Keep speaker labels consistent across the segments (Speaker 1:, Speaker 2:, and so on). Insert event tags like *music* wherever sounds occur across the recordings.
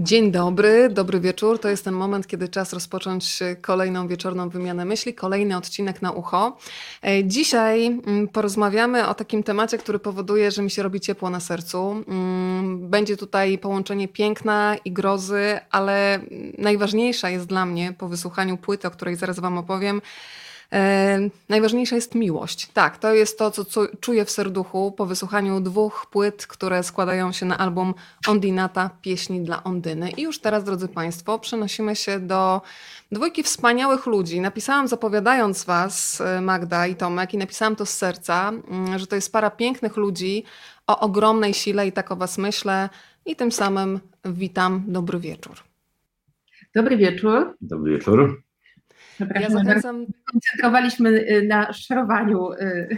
Speaker 1: Dzień dobry, dobry wieczór. To jest ten moment, kiedy czas rozpocząć kolejną wieczorną wymianę myśli, kolejny odcinek na ucho. E, dzisiaj mm, porozmawiamy o takim temacie, który powoduje, że mi się robi ciepło na sercu. Mm, będzie tutaj połączenie piękna i grozy, ale najważniejsza jest dla mnie po wysłuchaniu płyty, o której zaraz Wam opowiem, najważniejsza jest miłość. Tak, to jest to, co, co czuję w serduchu po wysłuchaniu dwóch płyt, które składają się na album Ondinata, pieśni dla Ondyny. I już teraz, drodzy Państwo, przenosimy się do dwójki wspaniałych ludzi. Napisałam zapowiadając Was, e, Magda i Tomek, i napisałam to z serca, mm, że to jest para pięknych ludzi o ogromnej sile i tak o Was myślę. I tym samym witam, dobry wieczór.
Speaker 2: Dobry wieczór.
Speaker 3: Dobry wieczór.
Speaker 1: Ja zachęcam.
Speaker 2: Koncentrowaliśmy y, na szerowaniu y,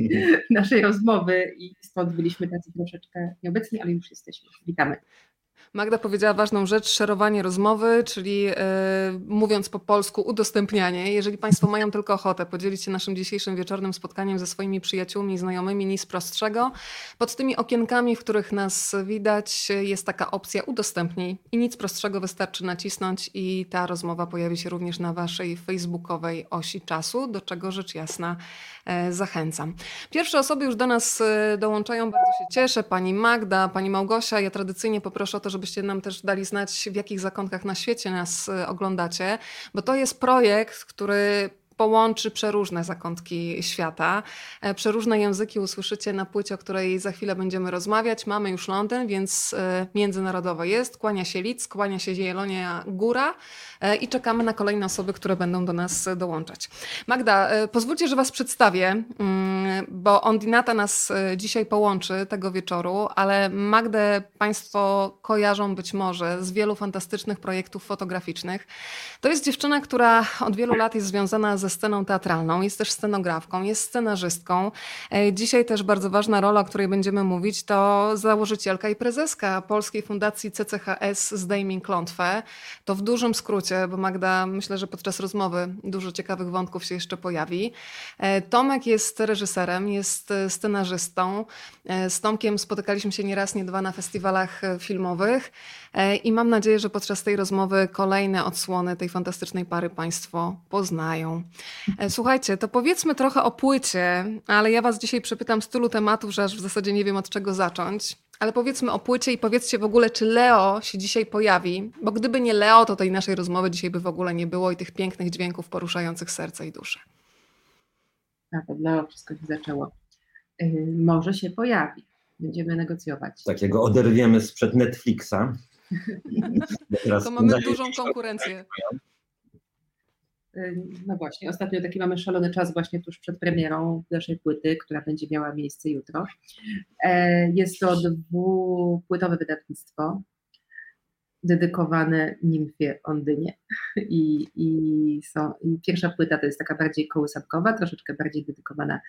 Speaker 2: *laughs* naszej rozmowy i stąd byliśmy tacy troszeczkę nieobecni, ale już jesteśmy. Witamy.
Speaker 1: Magda powiedziała ważną rzecz, szerowanie rozmowy, czyli yy, mówiąc po polsku, udostępnianie. Jeżeli Państwo mają tylko ochotę podzielić się naszym dzisiejszym wieczornym spotkaniem ze swoimi przyjaciółmi i znajomymi, nic prostszego, pod tymi okienkami, w których nas widać, jest taka opcja udostępnij. I nic prostszego wystarczy nacisnąć i ta rozmowa pojawi się również na Waszej facebookowej osi czasu, do czego rzecz jasna zachęcam. Pierwsze osoby już do nas yy, dołączają, bardzo się cieszę. Pani Magda, Pani Małgosia. Ja tradycyjnie poproszę o to, żeby żebyście nam też dali znać, w jakich zakątkach na świecie nas y, oglądacie, bo to jest projekt, który połączy przeróżne zakątki świata. E, przeróżne języki usłyszycie na płycie, o której za chwilę będziemy rozmawiać. Mamy już Londyn, więc e, międzynarodowo jest. Kłania się Lidz, kłania się Zielonia Góra e, i czekamy na kolejne osoby, które będą do nas dołączać. Magda, pozwólcie, że Was przedstawię, mm, bo Ondinata nas dzisiaj połączy tego wieczoru, ale Magdę Państwo kojarzą być może z wielu fantastycznych projektów fotograficznych. To jest dziewczyna, która od wielu lat jest związana ze ze sceną teatralną, jest też scenografką, jest scenarzystką. E, dzisiaj też bardzo ważna rola, o której będziemy mówić, to założycielka i prezeska Polskiej Fundacji CCHS Zdejmij Klątwę. To w dużym skrócie, bo Magda myślę, że podczas rozmowy dużo ciekawych wątków się jeszcze pojawi. E, Tomek jest reżyserem, jest scenarzystą. E, z Tomkiem spotykaliśmy się nie raz, nie dwa na festiwalach filmowych. I mam nadzieję, że podczas tej rozmowy kolejne odsłony tej fantastycznej pary Państwo poznają. E, słuchajcie, to powiedzmy trochę o płycie, ale ja Was dzisiaj przepytam z tylu tematów, że aż w zasadzie nie wiem od czego zacząć. Ale powiedzmy o płycie i powiedzcie w ogóle, czy Leo się dzisiaj pojawi, bo gdyby nie Leo, to tej naszej rozmowy dzisiaj by w ogóle nie było i tych pięknych dźwięków poruszających serce i duszę.
Speaker 2: Tak, od Leo wszystko się zaczęło. Yy, może się pojawi. Będziemy negocjować.
Speaker 3: Takiego oderwiemy sprzed Netflixa. *laughs*
Speaker 1: to mamy dużą konkurencję.
Speaker 2: No właśnie, ostatnio taki mamy szalony czas właśnie tuż przed premierą naszej płyty, która będzie miała miejsce jutro. E, jest to dwupłytowe wydawnictwo dedykowane nimfie Ondynie. I, i, są, I pierwsza płyta to jest taka bardziej kołysankowa, troszeczkę bardziej dedykowana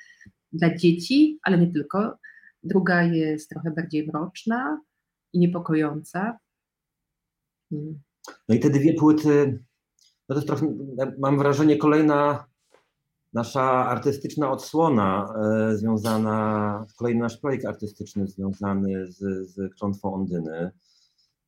Speaker 2: dla dzieci, ale nie tylko. Druga jest trochę bardziej mroczna i niepokojąca.
Speaker 3: No i te dwie płyty, no to jest trochę, mam wrażenie, kolejna nasza artystyczna odsłona e, związana, kolejny nasz projekt artystyczny związany z, z klątwą Ondyny.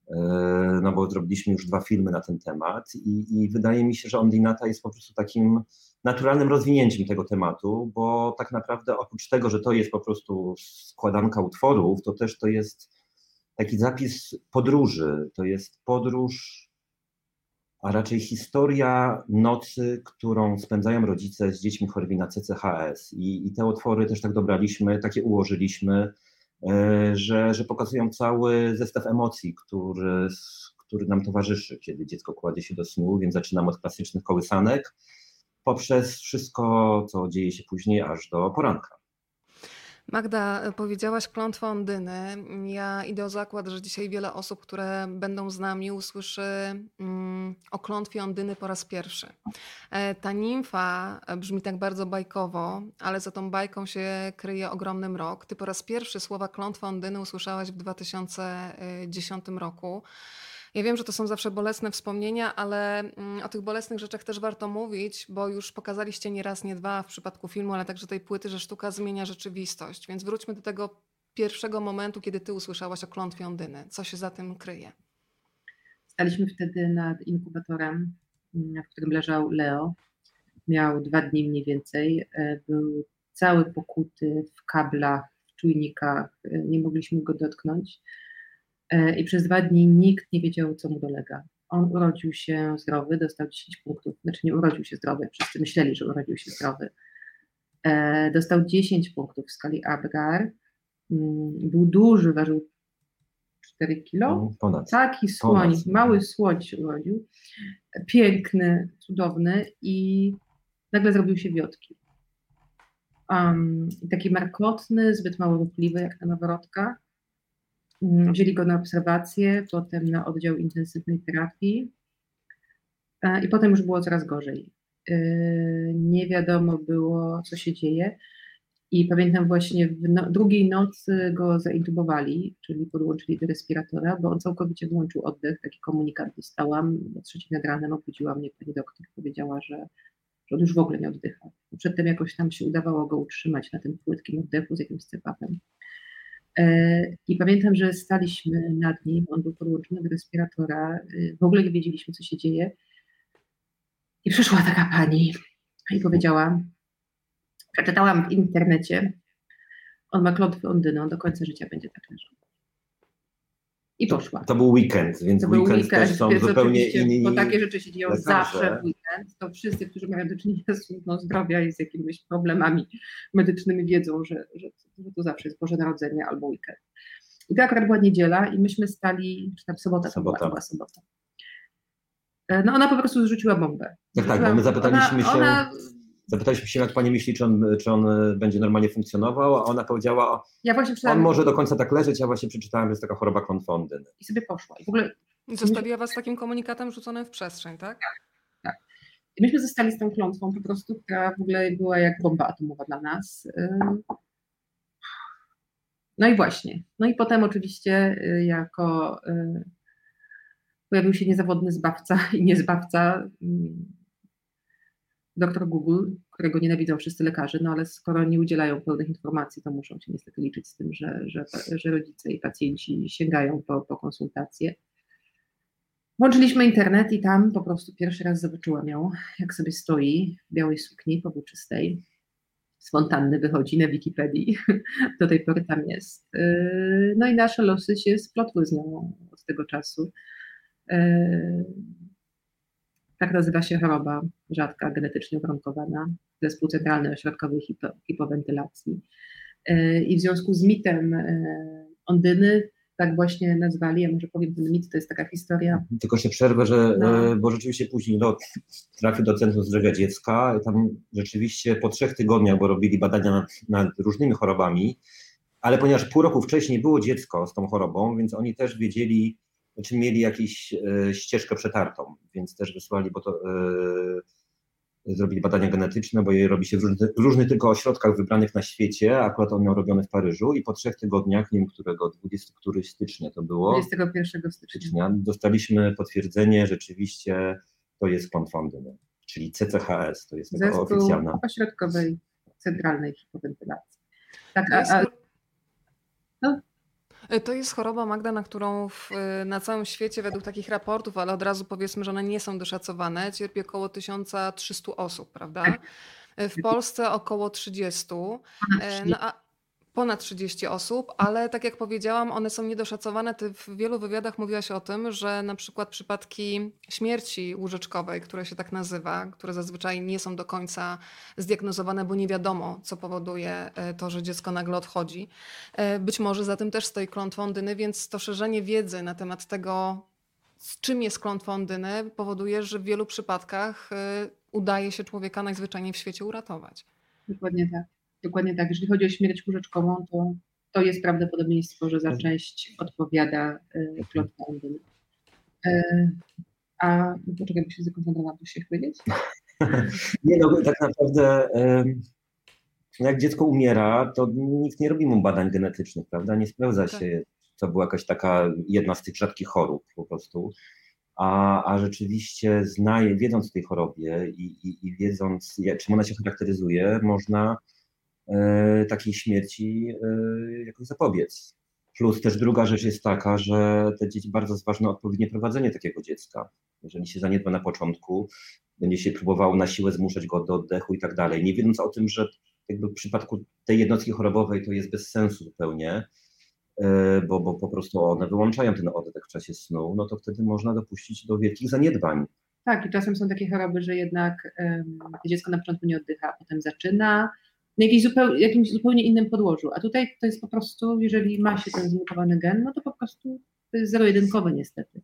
Speaker 3: E, no bo zrobiliśmy już dwa filmy na ten temat i, i wydaje mi się, że Ondinata jest po prostu takim naturalnym rozwinięciem tego tematu, bo tak naprawdę oprócz tego, że to jest po prostu składanka utworów, to też to jest taki zapis podróży. To jest podróż, a raczej historia nocy, którą spędzają rodzice z dziećmi chorymi na CCHS. I, i te utwory też tak dobraliśmy, takie ułożyliśmy, e, że, że pokazują cały zestaw emocji, który, który nam towarzyszy, kiedy dziecko kładzie się do snu, więc zaczynam od klasycznych kołysanek, poprzez wszystko, co dzieje się później, aż do poranka.
Speaker 1: Magda, e, powiedziałaś klątwę Ondyny. Ja idę o zakład, że dzisiaj wiele osób, które będą z nami, usłyszy mm, o klątwie Ondyny po raz pierwszy. E, ta nimfa e, brzmi tak bardzo bajkowo, ale za tą bajką się kryje ogromny mrok. Ty po raz pierwszy słowa klątwa Ondyny usłyszałaś w 2010 roku. Ja wiem, że to są zawsze bolesne wspomnienia, ale mm, o tych bolesnych rzeczach też warto mówić, bo już pokazaliście nie raz, nie dwa w przypadku filmu, ale także tej płyty, że sztuka zmienia rzeczywistość. Więc wróćmy do tego pierwszego momentu, kiedy ty usłyszałaś o klątwie Ondyny. Co się za tym kryje?
Speaker 2: Staliśmy wtedy nad inkubatorem, mm, w którym leżał Leo. Miał dwa dni mniej więcej. E, Był cały pokuty w kablach, w czujnikach. E, Nie mogliśmy go dotknąć. E, I przez dwa dni nikt nie wiedział, co mu dolega. On urodził się zdrowy, dostał 10 punktów. Znaczy nie urodził się zdrowy, wszyscy myśleli, że urodził się zdrowy. E, Dostał 10 punktów w skali Apgar. Mm, Był duży, ważył 4 kilo.
Speaker 3: No, Ponad.
Speaker 2: Taki słoń,
Speaker 3: Ponad.
Speaker 2: mały słoń się urodził, piękny, cudowny i nagle zrobił się wiotki. Um, taki markotny, zbyt mało ruchliwy jak na noworodka. Mm, Wzięli go na obserwację, potem na oddział intensywnej terapii i potem już było coraz gorzej. E, Nie wiadomo było, co się dzieje. I pamiętam właśnie w no, drugiej nocy go zaintubowali, czyli podłączyli do respiratora, bo on całkowicie wyłączył oddech. Taki komunikat dostałam. O trzeciej nad ranem obudziła mnie pani doktor, powiedziała, że, że on już w ogóle nie oddycha. Przedtem jakoś tam się udawało go utrzymać na tym płytkim oddechu z jakimś cepapem. E, I pamiętam, że staliśmy nad nim, on był podłączony do respiratora, e, w ogóle nie wiedzieliśmy, co się dzieje. I przyszła taka pani i powiedziała, przeczytałam w internecie, on ma klątwy Ondyną, do końca życia będzie tak leżał. I poszła.
Speaker 3: To był weekend, więc
Speaker 2: To
Speaker 3: weekend,
Speaker 2: weekend,
Speaker 3: też są zupełnie inni.
Speaker 2: Bo takie rzeczy się dzieją
Speaker 3: lekarze.
Speaker 2: zawsze w weekend. To wszyscy, którzy mają do czynienia z służbą zdrowia i z jakimiś problemami medycznymi, wiedzą, że, że, że to zawsze jest Boże Narodzenie albo weekend. I to akurat była niedziela i myśmy stali, czy tam sobota, była,
Speaker 3: Sobota.
Speaker 2: to była sobota. E, No ona po prostu zrzuciła bombę.
Speaker 3: Tak, tak, bo
Speaker 2: Zrzuciła-
Speaker 3: my zapytaliśmy
Speaker 2: ona,
Speaker 3: się-
Speaker 2: Ona,
Speaker 3: Zapytaliśmy się, jak pani myśli, czy on, czy on e, będzie normalnie funkcjonował, a ona powiedziała,
Speaker 2: ja właśnie
Speaker 3: on może do końca tak leżeć, ja właśnie przeczytałem, że jest taka choroba klątwondyny.
Speaker 2: i sobie poszła. I w ogóle
Speaker 1: zostawiła was takim komunikatem rzuconym w przestrzeń, tak?
Speaker 2: I myśmy zostali z tą klątwą po prostu, która w ogóle była jak bomba atomowa dla nas. No i właśnie. No i potem oczywiście y, jako y, pojawił się niezawodny zbawca i niezbawca ym, doktor Google, którego nienawidzą wszyscy lekarze, no ale skoro nie udzielają pełnych informacji, to muszą się niestety liczyć z tym, że, że, że rodzice i pacjenci sięgają po, po konsultacje. Włączyliśmy internet i tam po prostu pierwszy raz zobaczyłam ją, jak sobie stoi w białej sukni powłóczystej. Z fontanny wychodzi na Wikipedii. *laughs* Do tej pory tam jest. Yy, No i nasze losy się splotły z nią od tego czasu. Tak nazywa się choroba rzadka, genetycznie uwarunkowana, zespół centralny ośrodkowej hipo, hipowentylacji. Yy, I w związku z mitem yy, Ondyny tak właśnie nazwali, ja może powiem ten mit, to jest taka historia
Speaker 3: Tylko się przerwę, że,
Speaker 2: No.
Speaker 3: e, bo rzeczywiście później no, trafił do Centrum Zdrowia Dziecka i tam rzeczywiście po trzech tygodniach, bo robili badania nad, nad różnymi chorobami, ale ponieważ pół roku wcześniej było dziecko z tą chorobą, więc oni też wiedzieli, czy mieli jakąś e, ścieżkę przetartą, więc też wysłali, bo to e, zrobili badania genetyczne, bo je robi się w różnych, w różnych tylko ośrodkach wybranych na świecie, akurat on miał robione w Paryżu i po trzech tygodniach, nie wiem którego, 20 który stycznia to było,
Speaker 2: 21 stycznia.
Speaker 3: stycznia dostaliśmy potwierdzenie, rzeczywiście to jest klątwondyna, czyli CCHS, to jest taka oficjalna.
Speaker 2: ośrodkowej centralnej hipowentylacji. Tak, a, a,
Speaker 1: to jest choroba, Magda, na którą w, na całym świecie według takich raportów, ale od razu powiedzmy, że one nie są doszacowane, cierpi około 1300 osób, prawda? W Polsce około 30. E, No, a ponad 30 osób, ale tak jak powiedziałam, one są niedoszacowane. Ty w wielu wywiadach mówiłaś o tym, że na przykład przypadki śmierci łóżeczkowej, które się tak nazywa, które zazwyczaj nie są do końca zdiagnozowane, bo nie wiadomo, co powoduje e, to, że dziecko nagle odchodzi. E, Być może za tym też stoi klątwa Ondyny, więc to szerzenie wiedzy na temat tego, czym jest klątwa Ondyny, powoduje, że w wielu przypadkach e, udaje się człowieka najzwyczajniej w świecie uratować.
Speaker 2: dokładnie tak. Dokładnie tak. Jeżeli chodzi o śmierć łóżeczkową, to, to jest prawdopodobieństwo, że za część odpowiada y, klątwa Ondyny. Y, a poczekaj, bo się zakoncentrowałam, to się powiedzieć? *laughs*
Speaker 3: Nie no, tak naprawdę em, jak dziecko umiera, to nikt nie robi mu badań genetycznych, prawda? Nie sprawdza
Speaker 1: Tak.
Speaker 3: się, co była jakaś taka jedna z tych rzadkich chorób po prostu. A, a rzeczywiście znaje, wiedząc o tej chorobie i, i, i wiedząc, jak, czym ona się charakteryzuje, można takiej śmierci e, jakoś zapobiec. Plus też druga rzecz jest taka, że te dzieci bardzo jest ważne odpowiednie prowadzenie takiego dziecka. Jeżeli się zaniedba na początku, będzie się próbowało na siłę zmuszać go do oddechu i tak dalej, nie wiedząc o tym, że jakby w przypadku tej jednostki chorobowej to jest bez sensu zupełnie, e, bo, bo po prostu one wyłączają ten oddech w czasie snu, no to wtedy można dopuścić do wielkich zaniedbań.
Speaker 2: Tak, i czasem są takie choroby, że jednak um, dziecko na początku nie oddycha, potem zaczyna na zupełnie, jakimś zupełnie innym podłożu. A tutaj to jest po prostu, jeżeli ma się ten zmutowany gen, no to po prostu to jest zero-jedynkowe niestety.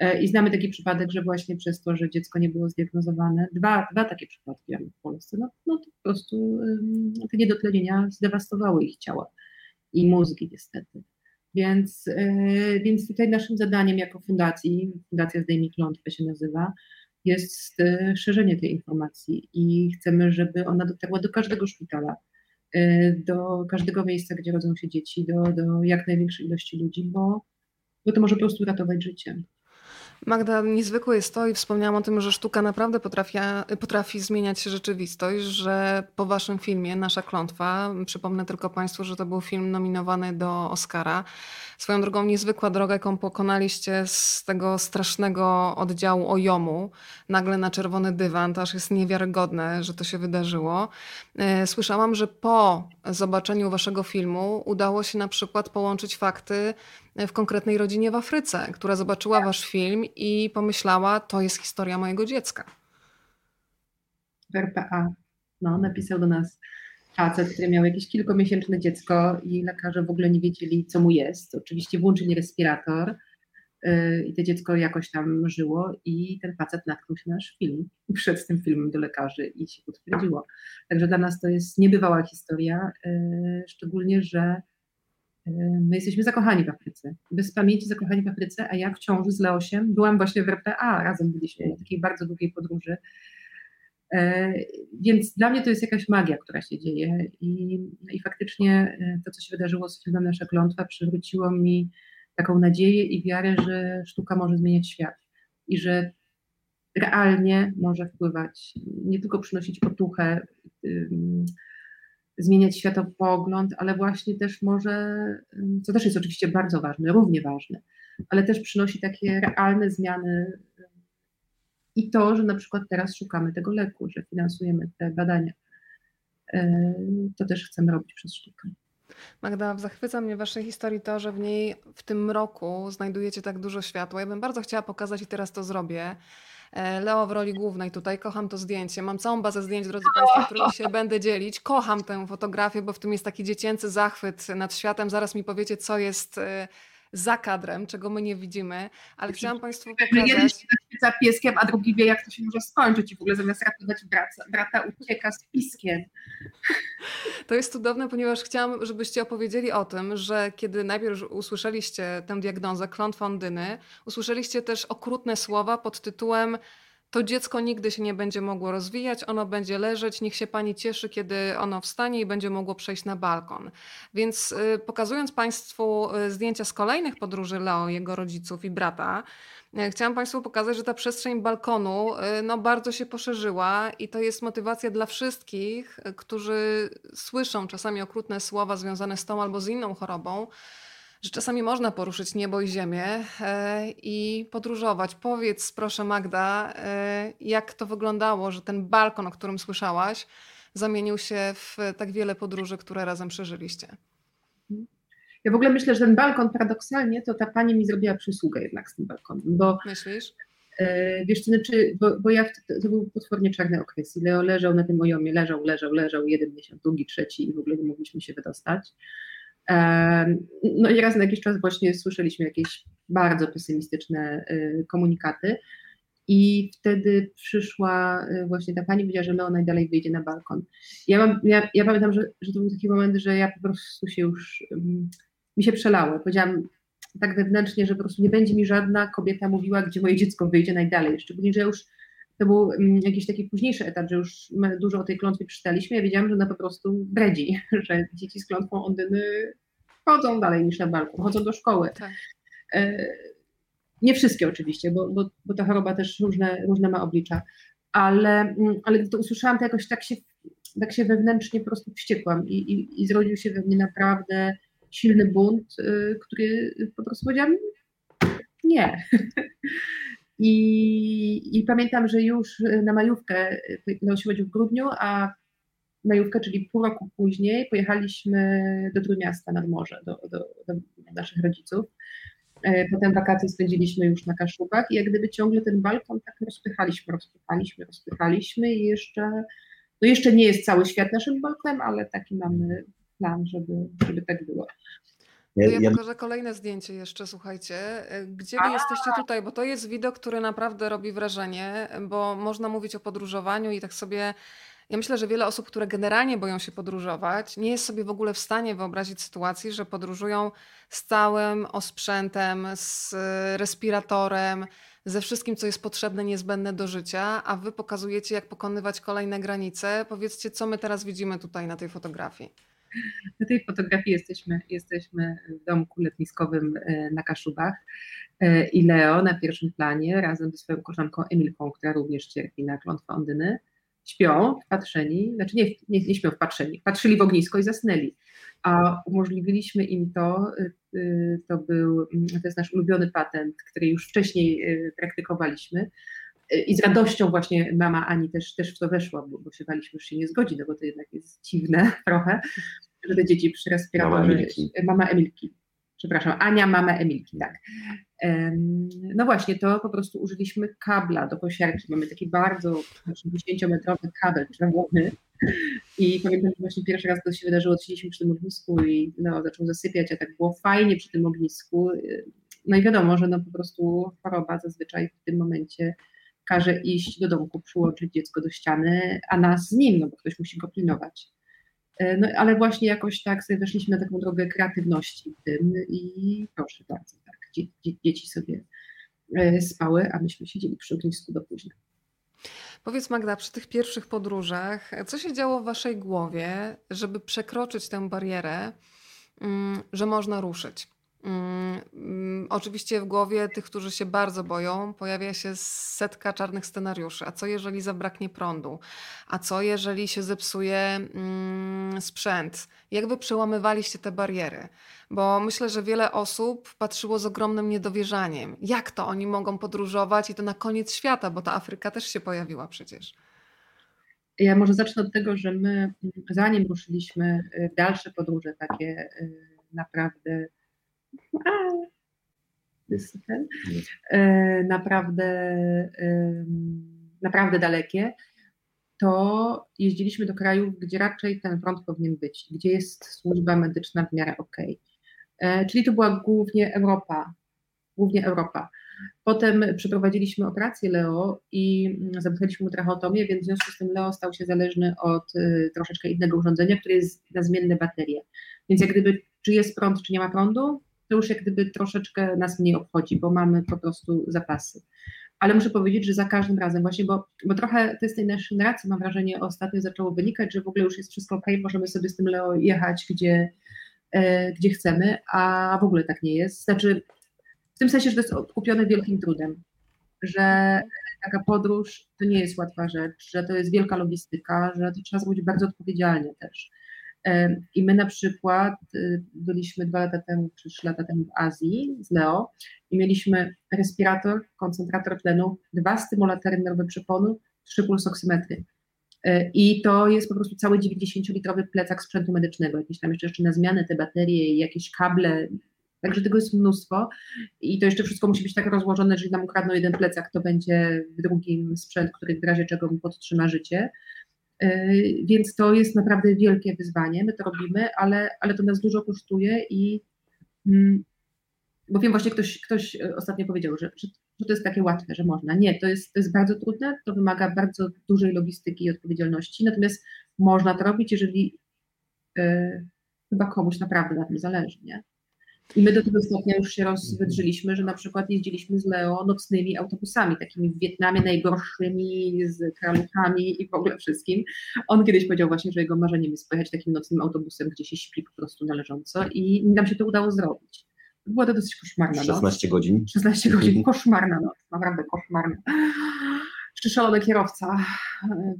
Speaker 2: E, I znamy taki przypadek, że właśnie przez to, że dziecko nie było zdiagnozowane, dwa, dwa takie przypadki mamy w Polsce, no, no to po prostu um, te niedotlenienia zdewastowały ich ciała i mózgi niestety. Więc, yy, więc tutaj naszym zadaniem jako fundacji, Fundacja Zdejmij Klątwę się nazywa, jest yy, szerzenie tej informacji i chcemy, żeby ona dotarła do każdego szpitala, yy, do każdego miejsca, gdzie rodzą się dzieci, do, do jak największej ilości ludzi, bo, bo to może po prostu ratować życie.
Speaker 1: Magda, niezwykłe jest to i wspomniałam o tym, że sztuka naprawdę potrafi, potrafi zmieniać rzeczywistość, że po waszym filmie Nasza Klątwa, przypomnę tylko Państwu, że to był film nominowany do Oscara, swoją drogą niezwykła droga, jaką pokonaliście z tego strasznego oddziału Ojomu, nagle na czerwony dywan, to aż jest niewiarygodne, że to się wydarzyło. E, słyszałam, że po zobaczeniu waszego filmu udało się na przykład połączyć fakty w konkretnej rodzinie w Afryce, która zobaczyła wasz film i pomyślała, to jest historia mojego dziecka.
Speaker 2: W RPA. No, napisał do nas facet, który miał jakieś kilkumiesięczne dziecko i lekarze w ogóle nie wiedzieli, co mu jest. Oczywiście włączyli respirator yy, i to dziecko jakoś tam żyło i ten facet natknął się na nasz film i przyszedł z tym filmem do lekarzy i się potwierdziło. Także dla nas to jest niebywała historia, yy, szczególnie, że my jesteśmy zakochani w Afryce. Bez pamięci zakochani w Afryce, a ja w ciąży z Leosiem byłam właśnie w RPA, razem byliśmy na takiej bardzo długiej podróży. E, więc dla mnie to jest jakaś magia, która się dzieje. I, i faktycznie e, to, co się wydarzyło z filmem Nasza Klątwa, przywróciło mi taką nadzieję i wiarę, że sztuka może zmieniać świat i że realnie może wpływać, nie tylko przynosić otuchę, zmieniać światopogląd, ale właśnie też może, co też jest oczywiście bardzo ważne, równie ważne, ale też przynosi takie realne zmiany i to, że na przykład teraz szukamy tego leku, że finansujemy te badania. To też chcemy robić przez sztukę.
Speaker 1: Magda, zachwyca mnie w Waszej historii to, że w niej w tym roku znajdujecie tak dużo światła. Ja bym bardzo chciała pokazać i teraz to zrobię. E, Leo w roli głównej tutaj, kocham to zdjęcie. Mam całą bazę zdjęć, drodzy Państwo, którymi *laughs* się będę dzielić. Kocham tę fotografię, bo w tym jest taki dziecięcy zachwyt nad światem. Zaraz mi powiecie, co jest e, za kadrem, czego my nie widzimy, ale chciałam Państwu pokazać...
Speaker 2: Jeden się za pieskiem, a drugi wie, jak to się może skończyć i w ogóle zamiast ratować brata, brata ucieka z piskiem.
Speaker 1: To jest cudowne, ponieważ chciałam, żebyście opowiedzieli o tym, że kiedy najpierw usłyszeliście tę diagnozę klątwa Ondyny, usłyszeliście też okrutne słowa pod tytułem to dziecko nigdy się nie będzie mogło rozwijać, ono będzie leżeć, niech się pani cieszy, kiedy ono wstanie i będzie mogło przejść na balkon. Więc y, pokazując Państwu y, zdjęcia z kolejnych podróży Leo, jego rodziców i brata, y, chciałam Państwu pokazać, że ta przestrzeń balkonu no, bardzo się poszerzyła i to jest motywacja dla wszystkich, którzy słyszą czasami okrutne słowa związane z tą albo z inną chorobą, że czasami można poruszyć niebo i ziemię e, i podróżować. Powiedz proszę Magda, e, jak to wyglądało, że ten balkon, o którym słyszałaś, zamienił się w tak wiele podróży, które razem przeżyliście.
Speaker 2: Ja w ogóle myślę, że ten balkon paradoksalnie to ta pani mi zrobiła przysługę jednak z tym balkonem. Bo,
Speaker 1: Myślisz?
Speaker 2: E, wiesz, to znaczy, bo, bo ja wtedy, to był potwornie czarny okres i Leo leżał na tym ojomie, leżał, leżał, leżał, jeden miesiąc, drugi, trzeci i w ogóle nie mogliśmy się wydostać. No i raz na jakiś czas właśnie słyszeliśmy jakieś bardzo pesymistyczne y, komunikaty. I wtedy przyszła y, właśnie ta pani, powiedziała, że Leo najdalej wyjdzie na balkon. Ja, mam, ja, ja pamiętam, że, że to był taki moment, że ja po prostu się już, mi się przelało. Powiedziałam tak wewnętrznie, że po prostu nie będzie mi żadna kobieta mówiła, gdzie moje dziecko wyjdzie najdalej. Szczególnie, że już to był um, jakiś taki późniejszy etap, że już my dużo o tej klątwie przeczytaliśmy. Ja wiedziałam, że ona po prostu bredzi, *laughs* że dzieci z klątwą Ondyny chodzą dalej niż na balkon, chodzą do szkoły. Tak. E, nie wszystkie oczywiście, bo, bo, bo ta choroba też różne, różne ma oblicza, ale, mm, ale gdy to usłyszałam, to jakoś tak się, tak się wewnętrznie po prostu wściekłam i, i, i zrodził się we mnie naprawdę silny bunt, y, który po prostu powiedziałam nie. *laughs* I, I pamiętam, że już na majówkę, Leo się w grudniu, a majówkę, czyli pół roku później, pojechaliśmy do Trójmiasta nad morze, do, do, do naszych rodziców. E, potem wakacje spędziliśmy już na Kaszubach i jak gdyby ciągle ten balkon tak rozpychaliśmy, rozpychaliśmy, rozpychaliśmy i jeszcze, no jeszcze nie jest cały świat naszym balkonem, ale taki mamy plan, żeby, żeby tak było.
Speaker 1: To ja, ja pokażę kolejne zdjęcie jeszcze, słuchajcie. E, gdzie wy jesteście tutaj? Bo to jest widok, który naprawdę robi wrażenie, bo można mówić o podróżowaniu i tak sobie ja myślę, że wiele osób, które generalnie boją się podróżować, nie jest sobie w ogóle w stanie wyobrazić sytuacji, że podróżują z całym osprzętem, z respiratorem, ze wszystkim, co jest potrzebne, niezbędne do życia, a wy pokazujecie, jak pokonywać kolejne granice. Powiedzcie, co my teraz widzimy tutaj na tej fotografii.
Speaker 2: Na tej fotografii jesteśmy, jesteśmy w domku letniskowym e, na Kaszubach e, i Leo na pierwszym planie razem ze swoją koleżanką Emilką, która również cierpi na klątwę Ondyny śpią wpatrzeni, znaczy nie, nie, nie śpią wpatrzeni, patrzyli w ognisko i zasnęli. A umożliwiliśmy im to, y, to był, to jest nasz ulubiony patent, który już wcześniej praktykowaliśmy. I z radością właśnie mama Ani też, też w to weszła, bo, bo się baliśmy, że się nie zgodzi, no bo to jednak jest dziwne *laughs* trochę, że te dzieci przy respiratorze. Mama Emilki. Mama Emilki przepraszam, Ania, mama Emilki, tak. No właśnie, to po prostu użyliśmy kabla do kosiarki. Mamy taki bardzo 10-metrowy kabel czerwony i pamiętam, że właśnie pierwszy raz to się wydarzyło, siedzieliśmy przy tym ognisku i no, zaczął zasypiać, a tak było fajnie przy tym ognisku. No i wiadomo, że no po prostu choroba zazwyczaj w tym momencie każe iść do domku, przyłączyć dziecko do ściany, a nas z nim, no bo ktoś musi go pilnować. E, no ale właśnie jakoś tak sobie weszliśmy na taką drogę kreatywności w tym i proszę bardzo, tak, dzieci sobie e, spały, a myśmy siedzieli przy ognisku do późna.
Speaker 1: Powiedz Magda, przy tych pierwszych podróżach, co się działo w waszej głowie, żeby przekroczyć tę barierę, mm, że można ruszyć? Mm, mm, oczywiście w głowie tych, którzy się bardzo boją, pojawia się setka czarnych scenariuszy. A co jeżeli zabraknie prądu? A co jeżeli się zepsuje mm, sprzęt? Jak wy przełamywaliście te bariery? Bo myślę, że wiele osób patrzyło z ogromnym niedowierzaniem. Jak to oni mogą podróżować i to na koniec świata, bo ta Afryka też się pojawiła przecież.
Speaker 2: Ja może zacznę od tego, że my zanim ruszyliśmy w dalsze podróże, takie naprawdę ten, e, naprawdę, naprawdę dalekie, to jeździliśmy do krajów, gdzie raczej ten front powinien być, gdzie jest służba medyczna w miarę ok. E, czyli to była głównie Europa, głównie Europa. Potem przeprowadziliśmy operację Leo i mm, zapytaliśmy mu tracheotomię, więc w związku z tym Leo stał się zależny od y, troszeczkę innego urządzenia, które jest na zmienne baterie. Więc jak gdyby, czy jest prąd, czy nie ma prądu, to już jak gdyby troszeczkę nas mniej obchodzi, bo mamy po prostu zapasy. Ale muszę powiedzieć, że za każdym razem właśnie, bo, bo trochę to z tej naszej narracji, mam wrażenie, ostatnio zaczęło wynikać, że w ogóle już jest wszystko ok, możemy sobie z tym Leo jechać, gdzie, e, gdzie chcemy, a w ogóle tak nie jest. Znaczy, w tym sensie, że to jest odkupione wielkim trudem, że taka podróż to nie jest łatwa rzecz, że to jest wielka logistyka, że to trzeba zrobić bardzo odpowiedzialnie też. I my na przykład y, byliśmy dwa lata temu czy trzy lata temu w Azji z Leo i mieliśmy respirator, koncentrator tlenu, dwa stymulatory nerwy przeponu, trzy pulsoksymetry. E, I to jest po prostu cały 90-litrowy plecak sprzętu medycznego, jakieś tam jeszcze, jeszcze na zmianę te baterie, jakieś kable, Także tego jest mnóstwo i to jeszcze wszystko musi być tak rozłożone, że jeżeli nam ukradną jeden plecak, to będzie w drugim sprzęt, który w razie czego mu podtrzyma życie. E, więc to jest naprawdę wielkie wyzwanie. My to robimy, ale, ale to nas dużo kosztuje i mm, bo wiem, właśnie ktoś, ktoś ostatnio powiedział, że, że, to jest takie łatwe, że można. Nie, to jest, to jest bardzo trudne, to wymaga bardzo dużej logistyki i odpowiedzialności, natomiast można to robić, jeżeli yy, chyba komuś naprawdę na tym zależy. Nie? I my do tego stopnia już się rozwydrzyliśmy, że na przykład jeździliśmy z Leo nocnymi autobusami, takimi w Wietnamie najgorszymi, z kraluchami i w ogóle wszystkim. On kiedyś powiedział właśnie, że jego marzeniem jest pojechać takim nocnym autobusem, gdzie się śpi po prostu należąco i nam się to udało zrobić. Była to dosyć koszmarna
Speaker 3: 16 noc. 16 godzin.
Speaker 2: 16 godzin, koszmarna noc, naprawdę koszmarna. Jeszcze szalony kierowca,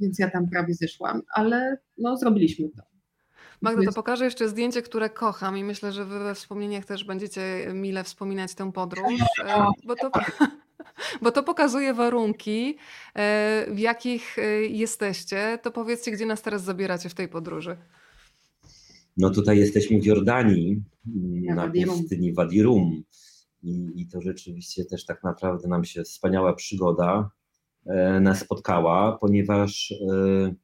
Speaker 2: więc ja tam prawie zeszłam, ale no zrobiliśmy to.
Speaker 1: Magda, to pokażę jeszcze zdjęcie, które kocham i myślę, że wy we wspomnieniach też będziecie mile wspominać tę podróż, e, bo to, *laughs* bo to pokazuje warunki, e, w jakich e, jesteście. To powiedzcie, gdzie nas teraz zabieracie w tej podróży.
Speaker 3: No tutaj jesteśmy w Jordanii,
Speaker 2: Na
Speaker 3: na
Speaker 2: Wadi Rum.
Speaker 3: pustyni Wadi Rum. I, I to rzeczywiście też tak naprawdę nam się wspaniała przygoda e, nas spotkała, ponieważ e,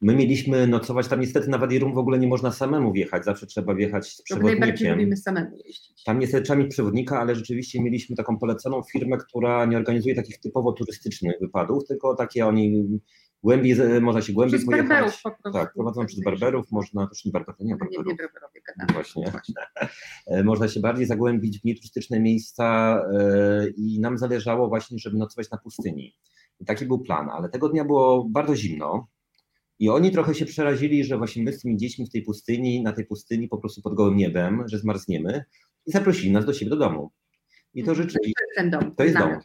Speaker 3: my mieliśmy nocować tam niestety na Wadi Rum w ogóle nie można samemu wjechać, zawsze trzeba wjechać z
Speaker 2: Jak najbardziej
Speaker 3: przewodnikiem.
Speaker 2: lubimy samemu jeździć.
Speaker 3: Tam niestety trzeba mieć przewodnika, ale rzeczywiście mieliśmy taką poleconą firmę, która nie organizuje takich typowo turystycznych wypadów, tylko takie oni głębiej, można się głębiej
Speaker 2: Przez
Speaker 3: pojechać.
Speaker 2: barberów po prostu.
Speaker 3: Tak, prowadzą przez barberów, można, też nie barberów, nie
Speaker 2: Nie,
Speaker 3: barberów.
Speaker 2: nie barberowie gadamy.
Speaker 3: Właśnie. *laughs* E, Można się bardziej zagłębić w nieturystyczne miejsca e, i nam zależało właśnie, żeby nocować na pustyni. I taki był plan, ale tego dnia było bardzo zimno i oni trochę się przerazili, że właśnie my z tymi dziećmi w tej pustyni, na tej pustyni po prostu pod gołym niebem, że zmarzniemy i zaprosili nas do siebie do domu. I to
Speaker 1: Mhm.
Speaker 3: rzeczywiście,
Speaker 2: To jest ten dom.
Speaker 3: to jest
Speaker 2: ten
Speaker 3: dom.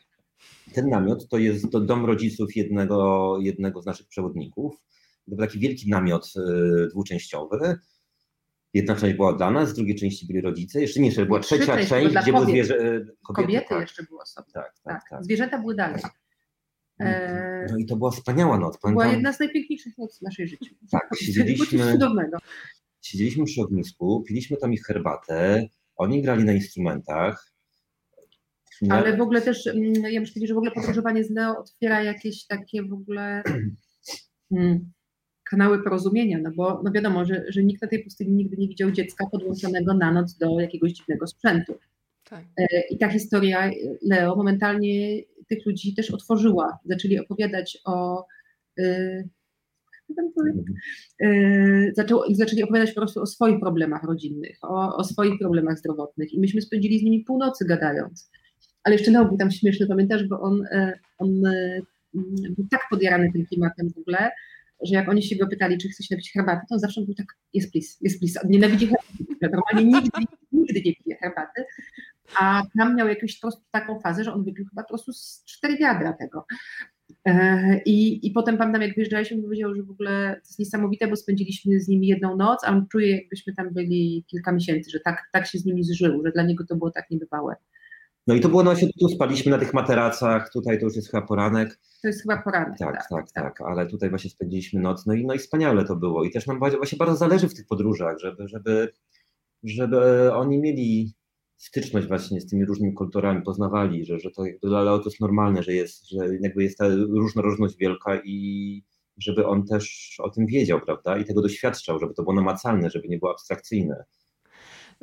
Speaker 3: Ten namiot to jest do, dom rodziców jednego, jednego z naszych przewodników. To był taki wielki namiot y, dwuczęściowy. Jedna część była dla nas, z drugiej części byli rodzice. Jeszcze nie, jeszcze była trzecia część,
Speaker 2: dla
Speaker 3: gdzie były zwierzę, kobiety.
Speaker 2: Kobiety
Speaker 3: tak,
Speaker 2: jeszcze było sobie.
Speaker 3: tak, tak,
Speaker 2: Tak.
Speaker 3: tak.
Speaker 2: Zwierzęta były dalej. E,
Speaker 3: No i to była wspaniała noc.
Speaker 2: była
Speaker 3: Pamiętam,
Speaker 2: jedna z najpiękniejszych nocy w naszej życiu.
Speaker 3: tak, siedzieliśmy,
Speaker 2: cudownego.
Speaker 3: siedzieliśmy przy ognisku, piliśmy tam ich herbatę, oni grali na instrumentach.
Speaker 2: Ale w ogóle też, mm, ja muszę powiedzieć, że w ogóle podróżowanie z Leo otwiera jakieś takie w ogóle *clears throat* mm, kanały porozumienia, no bo no wiadomo, że, że nikt na tej pustyni nigdy nie widział dziecka podłączonego na noc do jakiegoś dziwnego sprzętu.
Speaker 1: Tak.
Speaker 2: E, I ta historia e, Leo momentalnie tych ludzi też otworzyła. Zaczęli opowiadać o. y? Y, i zaczęli opowiadać po prostu o swoich problemach rodzinnych, o, o swoich problemach zdrowotnych. I myśmy spędzili z nimi północy gadając. Ale jeszcze Leo był tam śmieszny, pamiętasz, bo on, e, on e, był tak podjarany tym klimatem w ogóle, że jak oni się go pytali, czy chce się napić herbaty, to on zawsze był tak, jest please, jest please. On nienawidzi herbaty. Normalnie nigdy, nigdy nie pije herbaty. A tam miał jakąś taką fazę, że on wypił chyba po prostu z cztery wiadra tego. E, I, I potem pamiętam, jak wyjeżdżaliśmy, powiedział, że w ogóle to jest niesamowite, bo spędziliśmy z nimi jedną noc, a on czuje, jakbyśmy tam byli kilka miesięcy, że tak, tak się z nimi zżył, że dla niego to było tak niebywałe.
Speaker 3: No i to było na tu spaliśmy na tych materacach, tutaj to już jest chyba poranek.
Speaker 2: To jest chyba poranek.
Speaker 3: Tak, tak, tak, ale tutaj właśnie spędziliśmy noc, no i, no i wspaniale to było. I też nam właśnie bardzo zależy w tych podróżach, żeby, żeby, żeby oni mieli styczność właśnie z tymi różnymi kulturami, poznawali, że, że to jakby dla Leo to jest normalne, że jest, że jakby jest ta różnorodność wielka i żeby on też o tym wiedział, prawda, i tego doświadczał, żeby to było namacalne, żeby nie było abstrakcyjne.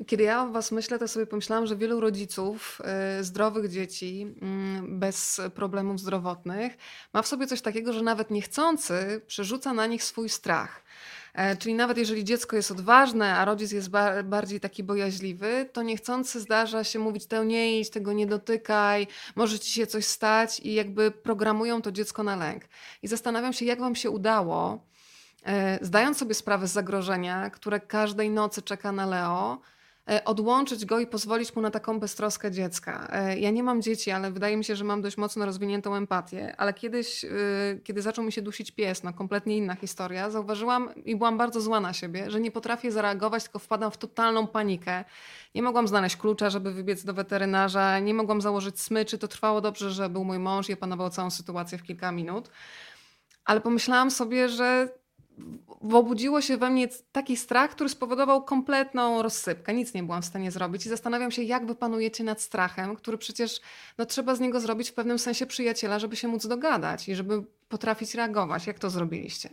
Speaker 1: Kiedy ja o Was myślę, to sobie pomyślałam, że wielu rodziców y, zdrowych dzieci mm, bez problemów zdrowotnych ma w sobie coś takiego, że nawet niechcący przerzuca na nich swój strach. E, Czyli nawet jeżeli dziecko jest odważne, a rodzic jest ba- bardziej taki bojaźliwy, to niechcący zdarza się mówić to nie idź, tego nie dotykaj, może ci się coś stać i jakby programują to dziecko na lęk. I zastanawiam się, jak wam się udało, e, zdając sobie sprawę z zagrożenia, które każdej nocy czeka na Leo, odłączyć go i pozwolić mu na taką beztroskę dziecka. E, Ja nie mam dzieci, ale wydaje mi się, że mam dość mocno rozwiniętą empatię, ale kiedyś, e, kiedy zaczął mi się dusić pies, no kompletnie inna historia, zauważyłam i byłam bardzo zła na siebie, że nie potrafię zareagować, tylko wpadam w totalną panikę. Nie mogłam znaleźć klucza, żeby wybiec do weterynarza, nie mogłam założyć smyczy, to trwało dobrze, że był mój mąż i opanował całą sytuację w kilka minut. Ale pomyślałam sobie, że obudziło się we mnie taki strach, który spowodował kompletną rozsypkę. Nic nie byłam w stanie zrobić i zastanawiam się, jak wy panujecie nad strachem, który przecież no, trzeba z niego zrobić w pewnym sensie przyjaciela, żeby się móc dogadać i żeby potrafić reagować. Jak to zrobiliście?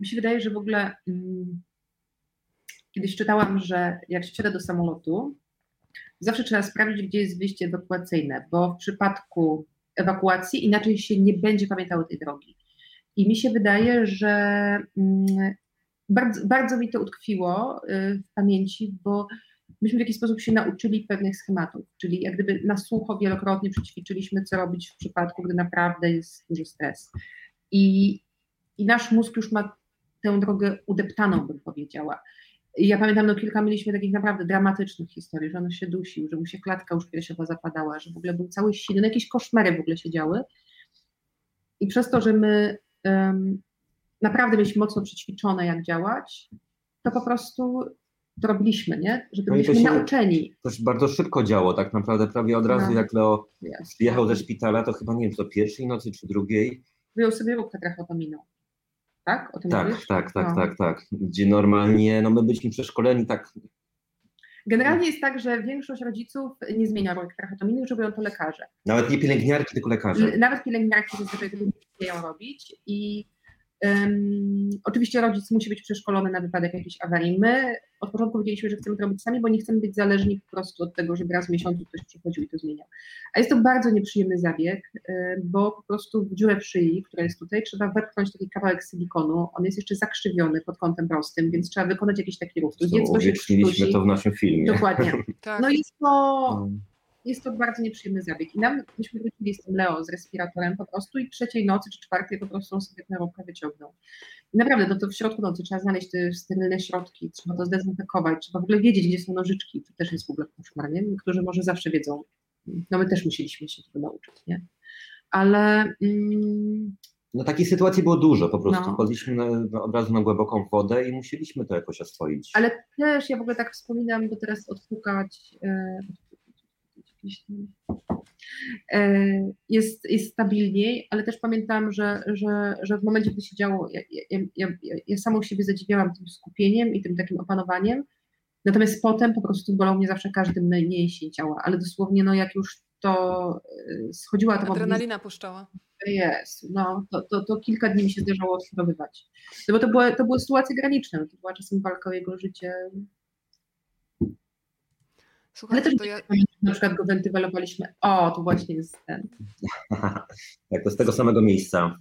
Speaker 2: Mi się wydaje, że w ogóle mm, kiedyś czytałam, że jak się wsiada do samolotu, zawsze trzeba sprawdzić, gdzie jest wyjście ewakuacyjne, bo w przypadku ewakuacji inaczej się nie będzie pamiętało tej drogi. I mi się wydaje, że mm, bardzo, bardzo mi to utkwiło y, w pamięci, bo myśmy w jakiś sposób się nauczyli pewnych schematów, czyli jak gdyby na sucho wielokrotnie przećwiczyliśmy, co robić w przypadku, gdy naprawdę jest duży stres. I, i nasz mózg już ma tę drogę udeptaną, bym powiedziała. Ja pamiętam, no kilka mieliśmy takich naprawdę dramatycznych historii, że on się dusił, że mu się klatka już piersiowa zapadała, że w ogóle był cały silny, no jakieś koszmary w ogóle się działy. I przez to, że my naprawdę mieliśmy mocno przećwiczone, jak działać, to po prostu to robiliśmy, nie? Żeby
Speaker 3: No to
Speaker 2: byliśmy
Speaker 3: się-
Speaker 2: nauczeni.
Speaker 3: Też bardzo szybko działo, tak naprawdę prawie od razu
Speaker 2: No.
Speaker 3: jak Leo
Speaker 2: Wiesz.
Speaker 3: przyjechał ze szpitala, to chyba nie wiem, to pierwszej nocy czy drugiej.
Speaker 2: Wyjął sobie róbkę tracheotominą. Tak? O tym
Speaker 3: Tak,
Speaker 2: mówisz?
Speaker 3: tak, tak,
Speaker 2: No.
Speaker 3: tak, tak. Gdzie normalnie, no my byliśmy przeszkoleni tak,
Speaker 2: Generalnie jest tak, że większość rodziców nie zmienia róbek tracheotominy, już robią to lekarze.
Speaker 3: nawet nie pielęgniarki, tylko lekarze.
Speaker 2: Nawet pielęgniarki zazwyczaj tego nie umieją robić i em, oczywiście rodzic musi być przeszkolony na wypadek jakiejś awarii. My od początku wiedzieliśmy, że chcemy to robić sami, bo nie chcemy być zależni po prostu od tego, żeby raz w miesiącu ktoś przychodził i to zmieniał. A jest to bardzo nieprzyjemny zabieg, e, bo po prostu w dziurę w szyi, która jest tutaj, trzeba wepchnąć taki kawałek silikonu. On jest jeszcze zakrzywiony pod kątem prostym, więc trzeba wykonać jakiś taki ruch.
Speaker 3: Zresztą
Speaker 2: dziecko się
Speaker 3: to w naszym filmie.
Speaker 2: Dokładnie. *laughs*
Speaker 1: Tak.
Speaker 2: No jest to
Speaker 3: No.
Speaker 2: Jest to bardzo nieprzyjemny zabieg. I nam, myśmy wrócili z tym Leo z respiratorem po prostu i trzeciej nocy czy czwartej po prostu on sobie tę robkę wyciągnął. I naprawdę, no to w środku nocy trzeba znaleźć te sterylne środki, trzeba to zdezynfekować, trzeba w ogóle wiedzieć, gdzie są nożyczki. To też jest w ogóle koszmar, nie? Niektórzy może zawsze wiedzą. No my też musieliśmy się tego nauczyć, nie? Ale mm,
Speaker 3: No takiej sytuacji było dużo, po prostu
Speaker 2: No.
Speaker 3: na, od razu na głęboką wodę i musieliśmy to jakoś oswoić.
Speaker 2: Ale też ja w ogóle tak wspominam, bo teraz odpukać. E, jest, jest stabilniej, ale też pamiętam, że, że, że w momencie, gdy się działo, ja, ja, ja, ja, samą siebie zadziwiałam tym skupieniem i tym takim opanowaniem. Natomiast potem po prostu bolał mnie zawsze każdy mięsień ciała, ale dosłownie, no jak już to e, schodziła mobilizacja,
Speaker 1: Adrenalina puszczała.
Speaker 2: jest, no, to, to, to kilka dni mi się zdarzało odchorowywać. No bo to były, to były sytuacje graniczne, no to była czasem walka o jego życie. Ale
Speaker 1: Słuchajcie,
Speaker 2: też
Speaker 1: to ja,
Speaker 2: na przykład go wentylowaliśmy. O, to właśnie jest ten. *laughs*
Speaker 3: tak, to z tego samego miejsca.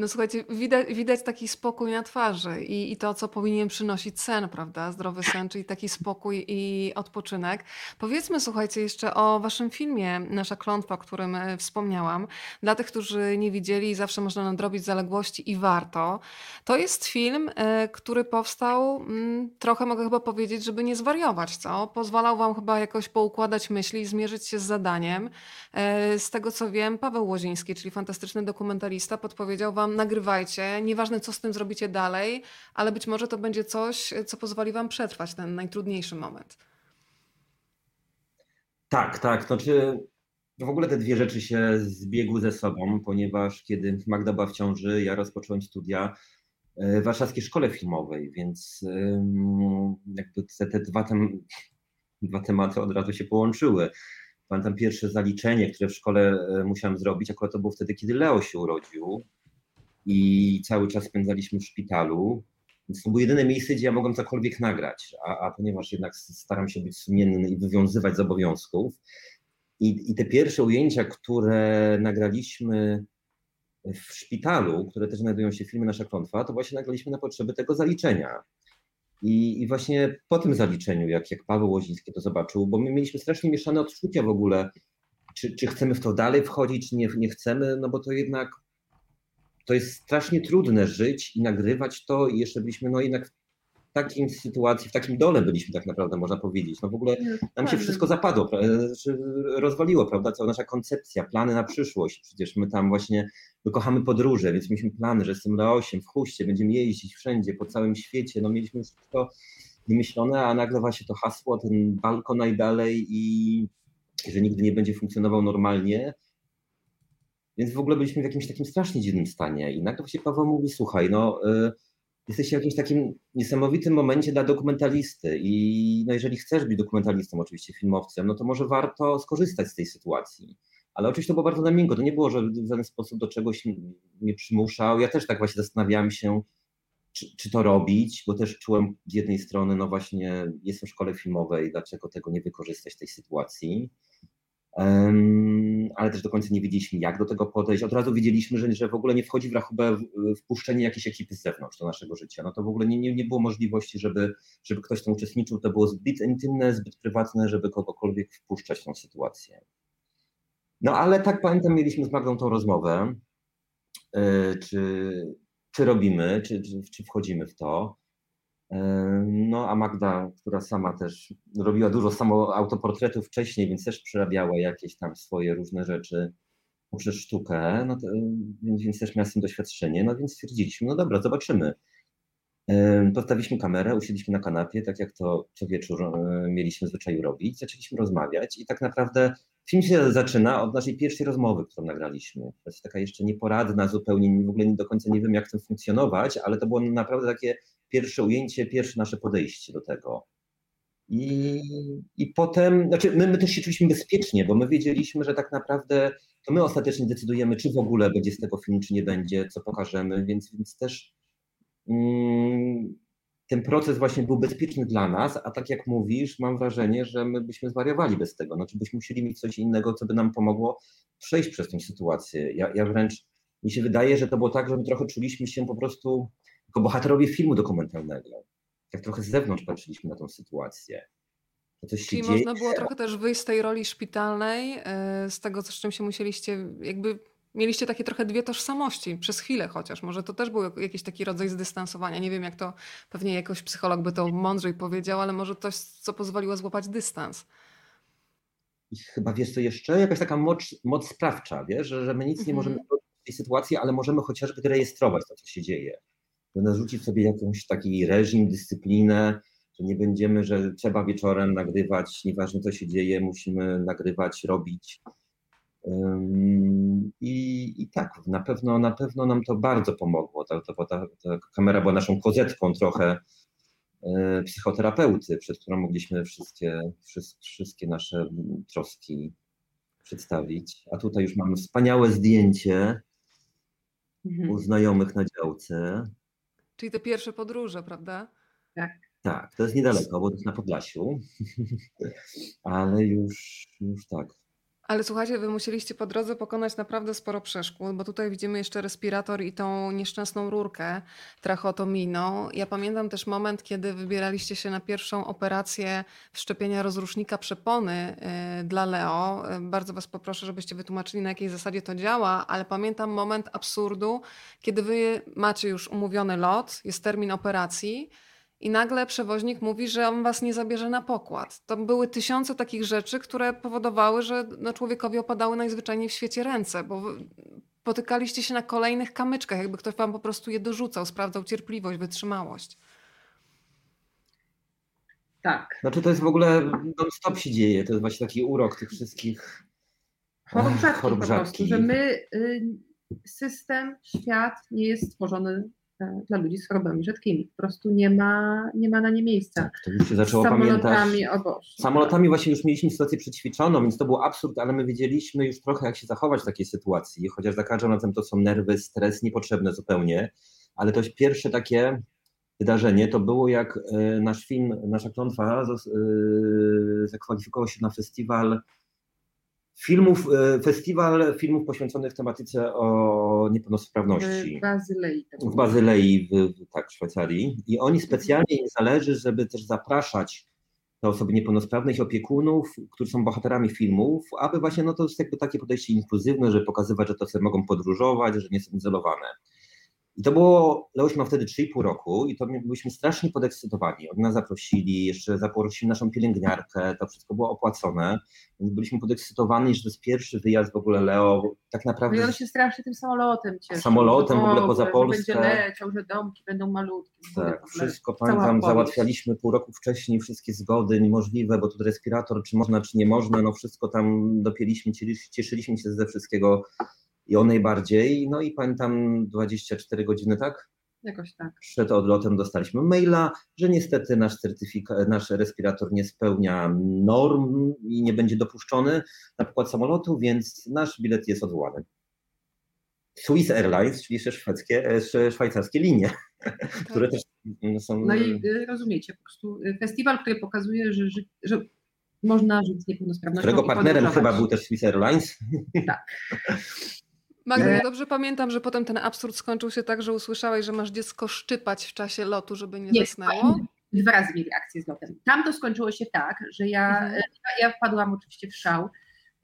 Speaker 1: No słuchajcie, widać, widać taki spokój na twarzy i, i to, co powinien przynosić sen, prawda? Zdrowy sen, czyli taki spokój i odpoczynek. Powiedzmy, słuchajcie, jeszcze o waszym filmie Nasza klątwa, o którym e, wspomniałam. Dla tych, którzy nie widzieli, zawsze można nadrobić zaległości i warto. To jest film, e, który powstał mm, trochę, mogę chyba powiedzieć, żeby nie zwariować, co? Pozwalał wam chyba jakoś poukładać myśli, zmierzyć się z zadaniem. E, Z tego co wiem, Paweł Łoziński, czyli fantastyczny dokumentalista, podpowiedział wam, nagrywajcie, nieważne co z tym zrobicie dalej, ale być może to będzie coś, co pozwoli wam przetrwać ten najtrudniejszy moment.
Speaker 3: Tak, tak. Znaczy, w ogóle te dwie rzeczy się zbiegły ze sobą, ponieważ kiedy Magda była w ciąży, ja rozpocząłem studia w Warszawskiej Szkole Filmowej, więc jakby te, te dwa, tem, dwa tematy od razu się połączyły. Pamiętam pierwsze zaliczenie, które w szkole e, musiałem zrobić, akurat to było wtedy, kiedy Leo się urodził i cały czas spędzaliśmy w szpitalu. Więc to było jedyne miejsce, gdzie ja mogłem cokolwiek nagrać, a, a ponieważ jednak staram się być sumienny i wywiązywać z obowiązków. I, I te pierwsze ujęcia, które nagraliśmy w szpitalu, które też znajdują się w filmie Nasza Klątwa, to właśnie nagraliśmy na potrzeby tego zaliczenia. I, I właśnie po tym zaliczeniu, jak, jak Paweł Łoziński to zobaczył, bo my mieliśmy strasznie mieszane odczucia w ogóle, czy, czy chcemy w to dalej wchodzić, czy nie, nie chcemy, no bo to jednak to jest strasznie trudne żyć i nagrywać to i jeszcze byliśmy no jednak w takim sytuacji, w takim dole byliśmy tak naprawdę, można powiedzieć. No w ogóle nam się wszystko zapadło, rozwaliło, prawda, cała nasza koncepcja, plany na przyszłość. Przecież my tam właśnie, my kochamy podróże, więc mieliśmy plany, że z tym Leosiem w Huście będziemy jeździć wszędzie, po całym świecie, no mieliśmy wszystko wymyślone, a nagle właśnie to hasło, ten balkon najdalej i że nigdy nie będzie funkcjonował normalnie, więc w ogóle byliśmy w jakimś takim strasznie dziwnym stanie. I nagle właśnie Paweł mówi, słuchaj, no y, jesteś w jakimś takim niesamowitym momencie dla dokumentalisty i no, jeżeli chcesz być dokumentalistą, oczywiście filmowcem, no to może warto skorzystać z tej sytuacji. Ale oczywiście to było bardzo na miękko, to nie było, że w żaden sposób do czegoś mnie przymuszał. Ja też tak właśnie zastanawiałem się, czy, czy to robić, bo też czułem z jednej strony, no właśnie jestem w szkole filmowej, dlaczego tego nie wykorzystać tej sytuacji. Ale też do końca nie wiedzieliśmy, jak do tego podejść. Od razu wiedzieliśmy, że, że w ogóle nie wchodzi w rachubę wpuszczenie jakiejś ekipy z zewnątrz do naszego życia. No to w ogóle nie, nie, nie było możliwości, żeby, żeby ktoś tam uczestniczył. To było zbyt intymne, zbyt prywatne, żeby kogokolwiek wpuszczać w tą sytuację. No ale tak pamiętam, mieliśmy z Magdą tą rozmowę, yy, czy, czy robimy, czy, czy wchodzimy w to. No, a Magda, która sama też robiła dużo samo autoportretów wcześniej, więc też przerabiała jakieś tam swoje różne rzeczy. poprzez sztukę, no to, więc, też miałem z tym doświadczenie, no więc stwierdziliśmy, no dobra, zobaczymy. Ym, Postawiliśmy kamerę, usiedliśmy na kanapie, tak jak to co wieczór e, mieliśmy zwyczaju robić, zaczęliśmy rozmawiać i tak naprawdę film się zaczyna od naszej pierwszej rozmowy, którą nagraliśmy. To jest taka jeszcze nieporadna zupełnie, w ogóle do końca nie wiem jak w funkcjonować, ale to było naprawdę takie pierwsze ujęcie, pierwsze nasze podejście do tego. I, i potem, znaczy my, my też się czuliśmy bezpiecznie, bo my wiedzieliśmy, że tak naprawdę to my ostatecznie decydujemy, czy w ogóle będzie z tego film, czy nie będzie, co pokażemy, więc, więc też mm, ten proces właśnie był bezpieczny dla nas, a tak jak mówisz, mam wrażenie, że my byśmy zwariowali bez tego, znaczy byśmy musieli mieć coś innego, co by nam pomogło przejść przez tę sytuację. Ja, ja wręcz, mi się wydaje, że to było tak, że my trochę czuliśmy się po prostu jako bohaterowie filmu dokumentalnego. Tak trochę z zewnątrz patrzyliśmy na tą sytuację.
Speaker 1: Czyli
Speaker 3: dzieje.
Speaker 1: można było trochę też wyjść z tej roli szpitalnej, y, z tego, z czym się musieliście, jakby mieliście takie trochę dwie tożsamości, przez chwilę chociaż. Może to też był jak- jakiś taki rodzaj zdystansowania. Nie wiem, jak to, pewnie jakoś psycholog by to mądrzej powiedział, ale może coś, co pozwoliło złapać dystans.
Speaker 3: I chyba wiesz co jeszcze? Jakaś taka moc, moc sprawcza, wiesz, że, że my nic nie
Speaker 1: Mhm.
Speaker 3: możemy zrobić w tej sytuacji, ale możemy chociażby rejestrować to, co się dzieje. Że narzucić sobie jakiś taki reżim, dyscyplinę, że nie będziemy, że trzeba wieczorem nagrywać, nieważne co się dzieje, musimy nagrywać, robić. I, I tak, na pewno, na pewno nam to bardzo pomogło. Ta, ta, ta, ta kamera była naszą kozetką trochę e, psychoterapeuty, przed którą mogliśmy wszystkie, wszystkie, wszystkie nasze troski przedstawić. A tutaj już mamy wspaniałe zdjęcie
Speaker 2: Mhm.
Speaker 3: u znajomych na działce.
Speaker 1: Czyli te pierwsze podróże, prawda?
Speaker 3: Tak, to jest niedaleko, bo to jest na Podlasiu. *laughs* Ale już, już tak.
Speaker 1: Ale słuchajcie, wy musieliście po drodze pokonać naprawdę sporo przeszkód, bo tutaj widzimy jeszcze respirator i tą nieszczęsną rurkę tracheotomijną. Ja pamiętam też moment, kiedy wybieraliście się na pierwszą operację wszczepienia rozrusznika przepony y, dla Leo. Y, Bardzo was poproszę, żebyście wytłumaczyli, na jakiej zasadzie to działa, ale pamiętam moment absurdu, kiedy wy macie już umówiony lot, jest termin operacji. I nagle przewoźnik mówi, że on was nie zabierze na pokład. To były tysiące takich rzeczy, które powodowały, że no, człowiekowi opadały najzwyczajniej w świecie ręce, bo potykaliście się na kolejnych kamyczkach, jakby ktoś wam po prostu je dorzucał, sprawdzał cierpliwość, wytrzymałość.
Speaker 2: Tak.
Speaker 3: Znaczy to jest w ogóle non-stop się dzieje. To jest właśnie taki urok tych wszystkich
Speaker 2: Chorób rzadkich
Speaker 3: chorób
Speaker 2: po prostu,
Speaker 3: rzadkich.
Speaker 2: że my, y, system, świat nie jest stworzony dla ludzi z chorobami rzadkimi. Po prostu nie ma, nie ma na nie miejsca.
Speaker 3: Tak, to już się zaczęło pamiętać.
Speaker 2: samolotami, o Boże.
Speaker 3: Samolotami właśnie już mieliśmy sytuację przećwiczoną, więc to był absurd, ale my wiedzieliśmy już trochę, jak się zachować w takiej sytuacji, chociaż za każdym razem to są nerwy, stres, niepotrzebne zupełnie, ale to pierwsze takie wydarzenie to było, jak e, nasz film, nasza klątwa e, zakwalifikował się na festiwal filmów, e, festiwal filmów poświęconych tematyce o niepełnosprawności
Speaker 2: W Bazylei. to
Speaker 3: w. Bazylei, w, tak, w Szwajcarii. I oni specjalnie im zależy, żeby też zapraszać te osoby niepełnosprawne, ich opiekunów, którzy są bohaterami filmów, aby właśnie, no to jest jakby takie podejście inkluzywne, żeby pokazywać, że to sobie mogą podróżować, że nie są izolowane. I to było, Leoś ma wtedy 3,5 roku i to my byliśmy strasznie podekscytowani. Oni nas zaprosili, jeszcze zaprosili naszą pielęgniarkę, to wszystko było opłacone, więc byliśmy podekscytowani, że to jest pierwszy wyjazd w ogóle Leo, tak naprawdę
Speaker 2: on się strasznie tym samolotem cieszył.
Speaker 3: Samolotem w ogóle poza Polskę.
Speaker 2: Będzie leciał, że domki będą malutkie.
Speaker 3: Tak, wszystko pamiętam, załatwialiśmy pół roku wcześniej, wszystkie zgody niemożliwe, bo tu respirator, czy można, czy nie można, no wszystko tam dopięliśmy, cieszyliśmy się ze wszystkiego i o najbardziej. No i pamiętam 24 godziny, tak?
Speaker 2: Jakoś tak.
Speaker 3: Przed odlotem dostaliśmy maila, że niestety nasz certyfikat, nasz respirator nie spełnia norm i nie będzie dopuszczony na pokład samolotu, więc nasz bilet jest odwołany. Swiss Airlines, czyli jeszcze szwedzkie, sz- szwajcarskie linie, *laughs* które też mm, są.
Speaker 2: No i y, rozumiecie, po prostu y, festiwal, który pokazuje, że, że można żyć z niepełnosprawnością.
Speaker 3: którego partnerem chyba był też Swiss Airlines. *laughs*
Speaker 1: Magda,
Speaker 2: E-
Speaker 1: ja dobrze pamiętam, że potem ten absurd skończył się tak, że usłyszałeś, że masz dziecko szczypać w czasie lotu, żeby nie,
Speaker 2: Nie,
Speaker 1: zasnęło.
Speaker 2: Dwa razy mieli akcję z lotem. Tam to skończyło się tak, że ja,
Speaker 1: Mhm.
Speaker 2: y, ja wpadłam oczywiście w szał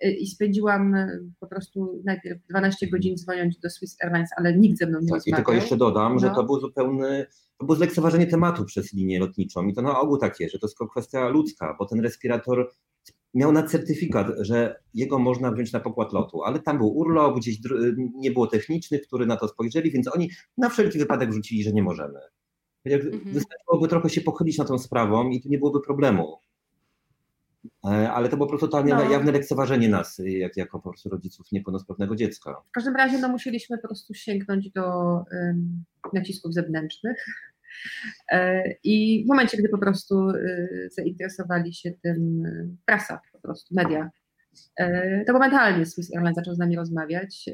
Speaker 2: y, i spędziłam po prostu najpierw 12 godzin dzwoniąc do Swiss Airlines, ale nikt ze mną nie
Speaker 3: Tak, I
Speaker 2: rozmawiał.
Speaker 3: tylko jeszcze dodam, że
Speaker 2: No.
Speaker 3: to był zupełny, to było zlekceważenie tematu przez linię lotniczą. I to na ogół takie, że to jest tylko kwestia ludzka, bo ten respirator miał na certyfikat, że jego można wziąć na pokład lotu, ale tam był urlop, gdzieś nie było technicznych, którzy na to spojrzeli, więc oni na wszelki wypadek wrzucili, że nie możemy. Mhm. Wystarczyłoby trochę się pochylić nad tą sprawą i tu nie byłoby problemu. E, ale to było po prostu totalnie no. jawne lekceważenie nas, jak, jako po prostu rodziców niepełnosprawnego dziecka.
Speaker 2: W każdym razie no, musieliśmy po prostu sięgnąć do nacisków zewnętrznych. E, I w momencie, gdy po prostu y, zainteresowali się tym y, prasa, po prostu media, e, to momentalnie Swiss Airlines zaczął z nami rozmawiać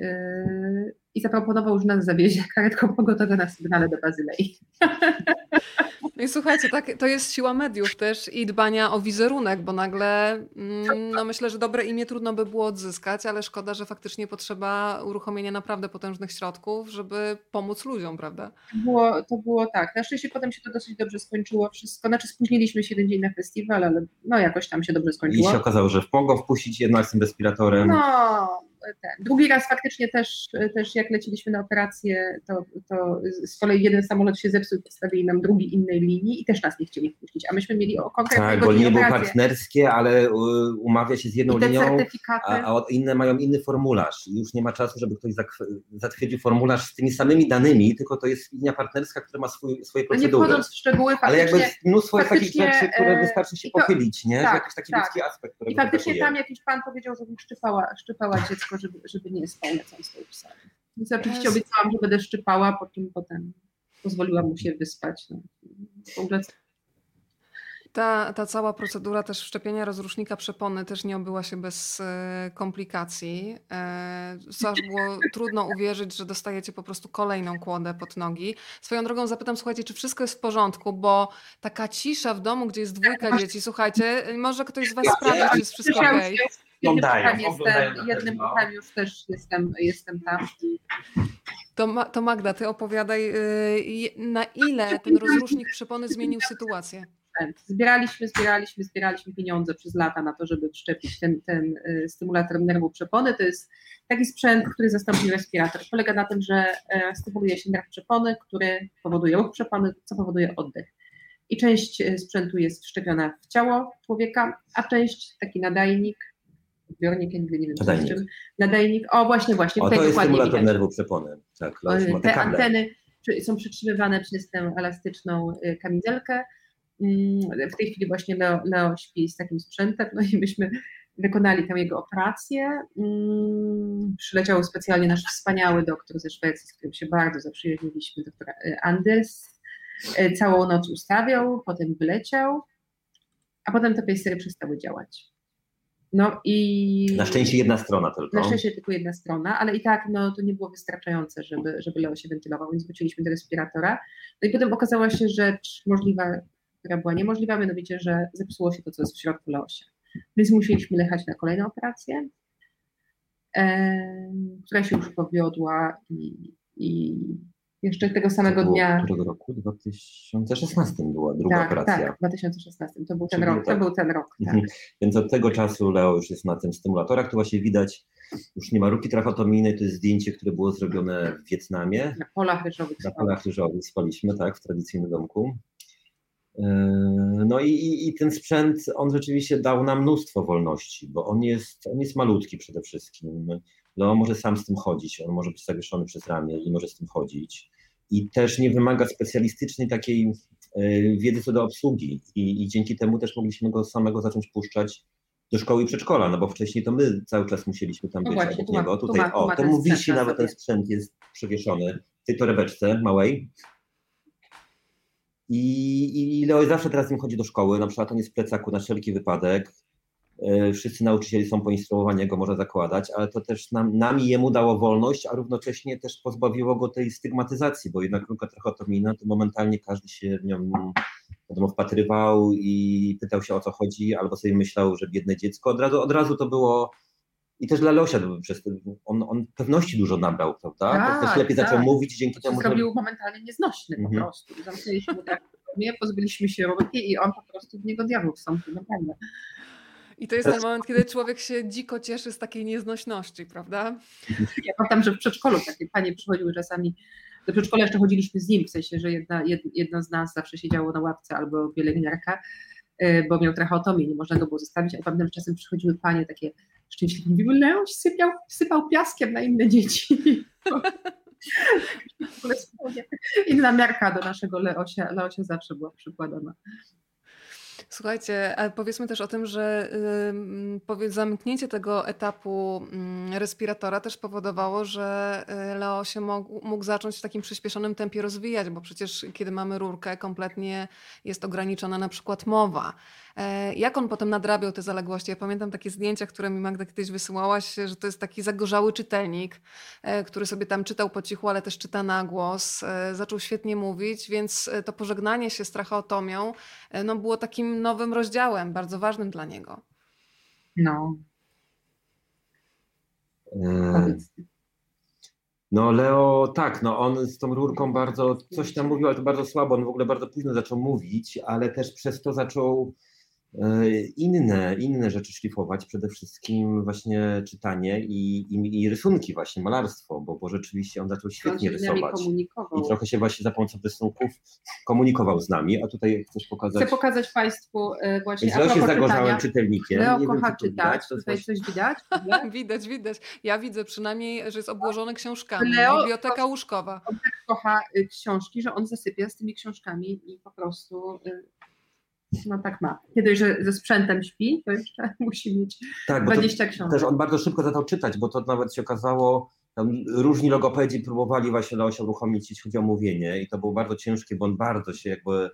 Speaker 2: i zaproponował, że nas zawiezie karetką pogotową na sygnale do Bazylei. *laughs*
Speaker 1: No i słuchajcie, tak, to jest siła mediów też i dbania o wizerunek, bo nagle mm, no myślę, że dobre imię trudno by było odzyskać, ale szkoda, że faktycznie potrzeba uruchomienia naprawdę potężnych środków, żeby pomóc ludziom, prawda?
Speaker 2: To było, to było tak. Na szczęście potem się to dosyć dobrze skończyło wszystko. Znaczy spóźniliśmy się jeden dzień na festiwal, ale no jakoś tam się dobrze skończyło.
Speaker 3: I się okazało, że mogą wpuścić jednak z tym respiratorem.
Speaker 2: No, ten. Drugi raz faktycznie też, też jak leciliśmy na operację, to, to z kolei jeden samolot się zepsuł, postawili nam drugi innej linii i też nas nie chcieli wpuścić, a myśmy mieli o konkretne
Speaker 3: Tak, bo nie były partnerskie, ale umawia się z jedną linią, a, a, inne mają inny formularz i już nie ma czasu, żeby ktoś zatwierdził formularz z tymi samymi danymi, tylko to jest linia partnerska, która ma swój, swoje procedury.
Speaker 2: No nie wchodząc w szczegóły,
Speaker 3: Ale jakby mnóstwo jest takich rzeczy, które e, wystarczy się to, pochylić, nie? Tak, jakiś taki tak. ludzki aspekt.
Speaker 2: I faktycznie tam jakiś pan powiedział, że szczypała, szczypała dziecko żeby, żeby nie spał na całym swoim psa. Więc oczywiście obiecałam, że będę szczypała, po czym potem pozwoliłam mu się wyspać. No. W ogóle
Speaker 1: ta, ta cała procedura też wszczepienia rozrusznika przepony też nie obyła się bez e, komplikacji. E, aż było trudno uwierzyć, że dostajecie po prostu kolejną kłodę pod nogi. Swoją drogą zapytam, słuchajcie, czy wszystko jest w porządku, bo taka cisza w domu, gdzie jest dwójka dzieci, słuchajcie, może ktoś z Was sprawdzi, czy jest wszystko okej. Okay
Speaker 2: oglądają. Jestem, jednym uchem już też jestem, jestem tam.
Speaker 1: To, to Magda, ty opowiadaj, y, na ile ten rozrusznik przepony zmienił sytuację?
Speaker 2: Zbieraliśmy, zbieraliśmy, zbieraliśmy pieniądze przez lata na to, żeby wszczepić ten, ten y, stymulator nerwu przepony. To jest taki sprzęt, który zastąpił respirator. Polega na tym, że e, stymuluje się nerw przepony, który powoduje ruch przepony, co powoduje oddech. I część e, sprzętu jest wszczepiona w ciało człowieka, a część, taki nadajnik, zbiornik, ja nigdy nie wiem, nadajnik. czym. Nadajnik, o właśnie, właśnie.
Speaker 3: O, to jest stymulator widać. nerwu przepony. Tak,
Speaker 2: te anteny są przytrzymywane przez tę elastyczną y, kamizelkę. Mm, w tej chwili właśnie Leo, Leo śpi z takim sprzętem, no i myśmy wykonali tam jego operację. Mm, przyleciał specjalnie nasz wspaniały doktor ze Szwecji, z którym się bardzo zaprzyjaźniliśmy, doktor y, Anders. Całą noc ustawiał, potem wyleciał, a potem te pacery przestały działać. No i...
Speaker 3: Na szczęście jedna strona tylko.
Speaker 2: Na szczęście tylko jedna strona, ale i tak no, to nie było wystarczające, żeby, żeby Leo się wentylował, więc wróciliśmy do respiratora. No i potem okazała się rzecz możliwa, która była niemożliwa, mianowicie, że zepsuło się to, co jest w środku Leosia. Więc musieliśmy jechać na kolejną operację, e, która się już powiodła i, i jeszcze tego samego dnia.
Speaker 3: Którego roku? 2016 była druga
Speaker 2: tak,
Speaker 3: operacja.
Speaker 2: Tak, w 2016. To był ten rok. Tak. To był ten rok tak.
Speaker 3: Mhm. Więc od tego czasu Leo już jest na tym stymulatorach. Tu właśnie widać, już nie ma ruki trachotomijnej. To jest zdjęcie, które było zrobione w Wietnamie.
Speaker 2: Na polach ryżowych.
Speaker 3: Na polach ryżowych spaliśmy, tak, w tradycyjnym domku. Yy, no i, i, ten sprzęt, on rzeczywiście dał nam mnóstwo wolności, bo on jest, on jest malutki przede wszystkim. Leo może sam z tym chodzić, on może być zawieszony przez ramię i może z tym chodzić i też nie wymaga specjalistycznej takiej e, wiedzy co do obsługi I, i dzięki temu też mogliśmy go samego zacząć puszczać do szkoły i przedszkola, no bo wcześniej to my cały czas musieliśmy tam no być właśnie, obok niego. Tutaj, ma, o, to mu wisi nawet ten sprzęt jest przewieszony w tej torebeczce małej. I, I Leo zawsze teraz nim chodzi do szkoły, na przykład on jest w plecaku na wszelki wypadek. E, wszyscy nauczyciele są poinstruowani, jak go może zakładać, ale to też nam, nam i jemu dało wolność, a równocześnie też pozbawiło go tej stygmatyzacji, bo jednak luka trachotomina, to momentalnie każdy się w nią wiadomo, wpatrywał i pytał się o co chodzi, albo sobie myślał, że biedne dziecko. Od razu, od razu to było i też dla Leosia przez on, on pewności dużo nabrał, prawda? Tak, też lepiej tak. zaczął mówić dzięki to temu,
Speaker 2: że... zrobił momentalnie nieznośny po mhm. prostu. Zamknęliśmy tak, nie, pozbyliśmy się roboty i on po prostu w niego diabeł wstąpił, naprawdę.
Speaker 1: I to jest ten moment, kiedy człowiek się dziko cieszy z takiej nieznośności, prawda?
Speaker 2: Ja pamiętam, że w przedszkolu takie panie przychodziły czasami, do przedszkola jeszcze chodziliśmy z nim, w sensie, że jedna, jedna z nas zawsze siedziało na ławce albo pielęgniarka y, bo miał tracheotomię, nie można go było zostawić, a pamiętam, że czasem przychodziły panie takie szczęśliwe, mówiły, Leoś sypiał, sypał piaskiem na inne dzieci. *laughs* Inna miarka do naszego Leosia, Leosia zawsze była przykładana.
Speaker 1: Słuchajcie, powiedzmy też o tym, że zamknięcie tego etapu ym, respiratora też powodowało, że y, Leo się mógł, mógł zacząć w takim przyspieszonym tempie rozwijać, bo przecież kiedy mamy rurkę, kompletnie jest ograniczona na przykład mowa. E, Jak on potem nadrabiał te zaległości? Ja pamiętam takie zdjęcia, które mi Magda kiedyś wysyłałaś, że to jest taki zagorzały czytelnik, e, który sobie tam czytał po cichu, ale też czyta na głos. E, Zaczął świetnie mówić, więc to pożegnanie się z tracheotomią no, było takim nowym rozdziałem, bardzo ważnym dla niego.
Speaker 2: No.
Speaker 3: No Leo, tak, no on z tą rurką bardzo coś tam mówił, ale to bardzo słabo. On w ogóle bardzo późno zaczął mówić, ale też przez to zaczął inne, inne rzeczy szlifować, przede wszystkim właśnie czytanie i, i, i rysunki właśnie, malarstwo, bo, bo rzeczywiście on zaczął
Speaker 2: On
Speaker 3: świetnie rysować. I trochę się właśnie za pomocą rysunków komunikował z nami, a tutaj chcesz pokazać.
Speaker 2: Chcę pokazać Państwu e, właśnie
Speaker 3: Więc
Speaker 2: a
Speaker 3: Leo się
Speaker 2: czytania.
Speaker 3: czytelnikiem.
Speaker 2: Leo
Speaker 3: Nie wiem,
Speaker 2: kocha
Speaker 3: czy to
Speaker 2: czytać,
Speaker 3: widać, to jest
Speaker 2: tutaj
Speaker 3: właśnie-
Speaker 2: coś widać? *laughs*
Speaker 1: Widać, widać. Ja widzę przynajmniej, że jest obłożony książkami.
Speaker 2: Leo-
Speaker 1: Biblioteka łóżkowa.
Speaker 2: kocha y, książki, że on zasypia z tymi książkami i po prostu y, no tak ma. Kiedy że ze sprzętem śpi, to jeszcze *laughs* musi mieć
Speaker 3: Tak, bo to
Speaker 2: 20 książek.
Speaker 3: też on bardzo szybko zaczął czytać, bo to nawet się okazało, tam różni logopedzi próbowali właśnie Leosia uruchomić, jeśli chodzi o mówienie i to było bardzo ciężkie, bo on bardzo się jakby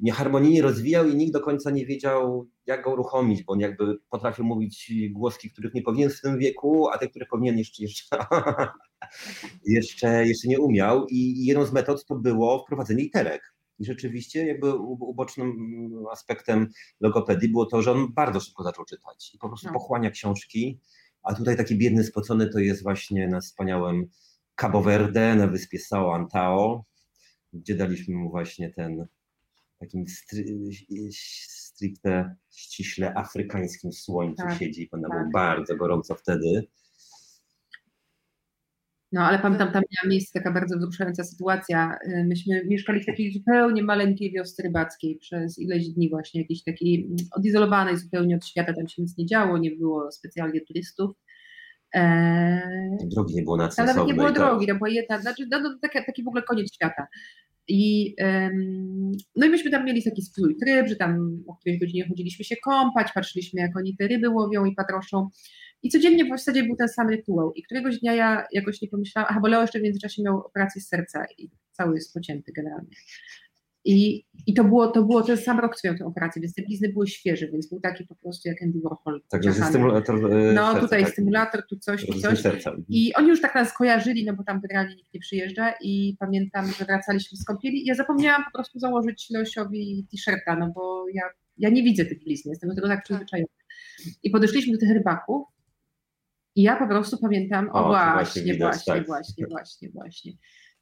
Speaker 3: nieharmonijnie rozwijał i nikt do końca nie wiedział, jak go uruchomić, bo on jakby potrafił mówić głoski, których nie powinien w tym wieku, a te, które powinien jeszcze, jeszcze, *laughs* jeszcze, jeszcze nie umiał i jedną z metod to było wprowadzenie literek. I rzeczywiście jakby ubocznym aspektem logopedii było to, że on bardzo szybko zaczął czytać i po prostu
Speaker 2: No.
Speaker 3: pochłania książki, a tutaj taki biedny, spocony to jest właśnie na wspaniałym Cabo Verde, na wyspie Sao Antao, gdzie daliśmy mu właśnie ten takim stricte, ściśle afrykańskim słońcu
Speaker 2: Tak,
Speaker 3: siedzi. Ona
Speaker 2: tak.
Speaker 3: było bardzo gorąco wtedy.
Speaker 2: No ale pamiętam, tam miała miejsce taka bardzo wzruszająca sytuacja. Y, Myśmy mieszkali w takiej zupełnie maleńkiej wiosce rybackiej przez ileś dni właśnie, jakiejś takiej mm, odizolowanej zupełnie od świata, tam się nic nie działo, nie było specjalnie turystów. Eee,
Speaker 3: Drogi nie było na
Speaker 2: Ale nawet nie było
Speaker 3: tak.
Speaker 2: drogi, to była jedna, znaczy no, no, taki, taki w ogóle koniec świata. I, no i myśmy tam mieli taki swój tryb, że tam o którejś godzinie chodziliśmy się kąpać, patrzyliśmy jak oni te ryby łowią i patroszą. I codziennie w zasadzie był ten sam rytuał. I któregoś dnia ja jakoś nie pomyślałam, aha, bo Leo jeszcze w międzyczasie miał operację z serca i cały jest pocięty generalnie. I, i to, było, to było ten sam rok, co miał tę operację, więc te blizny były świeże, więc był taki po prostu jak Andy Warhol.
Speaker 3: Także stymulator. e,
Speaker 2: No
Speaker 3: serca,
Speaker 2: tutaj
Speaker 3: tak.
Speaker 2: stymulator, tu coś, tu coś.
Speaker 3: serca.
Speaker 2: I oni już tak nas kojarzyli, no bo tam generalnie nikt nie przyjeżdża i pamiętam, że wracaliśmy z kąpieli i ja zapomniałam po prostu założyć Leosiowi t-shirta, no bo ja, ja nie widzę tych blizn, jestem do tego tak przyzwyczajona. I podeszliśmy do tych rybaków i ja po prostu pamiętam, o,
Speaker 3: O,
Speaker 2: właśnie,
Speaker 3: właśnie
Speaker 2: właśnie,
Speaker 3: widać,
Speaker 2: właśnie,
Speaker 3: tak. *laughs*
Speaker 2: właśnie, właśnie,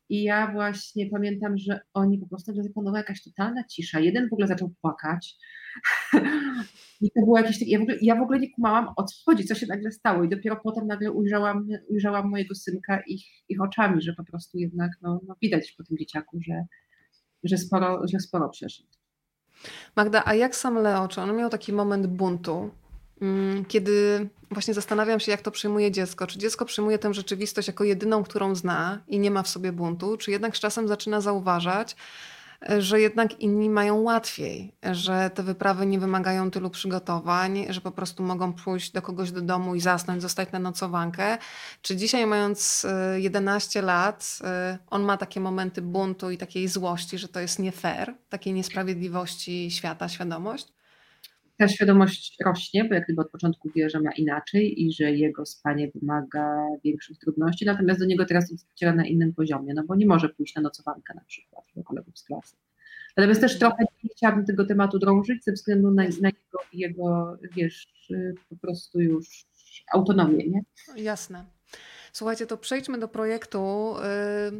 Speaker 2: I ja właśnie pamiętam, że oni po prostu, zapanowała jakaś totalna cisza. Jeden w ogóle zaczął płakać. *laughs* I to było jakieś takie, ja w, ogóle, ja w ogóle nie kumałam o co chodzi, co się nagle stało. I dopiero potem nagle ujrzałam, ujrzałam mojego synka ich, ich oczami, że po prostu jednak no, no widać po tym dzieciaku, że, że, sporo, że sporo przeszedł.
Speaker 1: Magda, a jak sam Leo, czy on miał taki moment buntu, kiedy właśnie zastanawiam się, jak to przyjmuje dziecko? Czy dziecko przyjmuje tę rzeczywistość jako jedyną, którą zna i nie ma w sobie buntu, czy jednak z czasem zaczyna zauważać, e, że jednak inni mają łatwiej, że te wyprawy nie wymagają tylu przygotowań, że po prostu mogą pójść do kogoś do domu i zasnąć, zostać na nocowankę. Czy dzisiaj, mając e, 11 lat, e, on ma takie momenty buntu i takiej złości, że to jest nie fair, takiej niesprawiedliwości świata, świadomość?
Speaker 2: Ta świadomość rośnie, bo jak gdyby od początku wie, że ma inaczej i że jego spanie wymaga większych trudności, natomiast do niego teraz dociera na innym poziomie, no bo nie może pójść na nocowankę na przykład do kolegów z klasy. Natomiast też trochę nie chciałabym tego tematu drążyć ze względu na, na jego, jego, wiesz, y, po prostu już autonomię, nie?
Speaker 1: Jasne. Słuchajcie, to przejdźmy do projektu,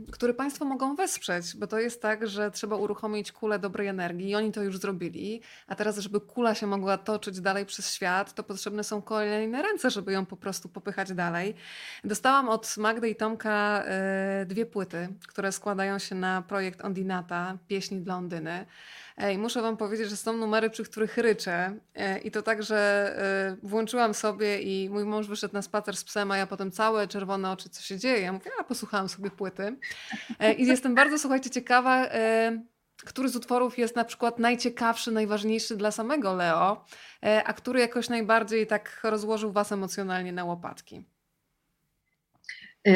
Speaker 1: y, który Państwo mogą wesprzeć, bo to jest tak, że trzeba uruchomić kulę dobrej energii i oni to już zrobili, a teraz, żeby kula się mogła toczyć dalej przez świat, to potrzebne są kolejne ręce, żeby ją po prostu popychać dalej. Dostałam od Magdy i Tomka y, dwie płyty, które składają się na projekt Ondinata, pieśni dla Ondyny. Ej, muszę wam powiedzieć, że są numery, przy których ryczę e, i to tak, że e, włączyłam sobie i mój mąż wyszedł na spacer z psem, a ja potem całe czerwone oczy, co się dzieje. Ja mówię, a posłuchałam sobie płyty. E, I jestem bardzo, słuchajcie, ciekawa, który z utworów jest na przykład najciekawszy, najważniejszy dla samego Leo, a który jakoś najbardziej tak rozłożył was emocjonalnie na łopatki.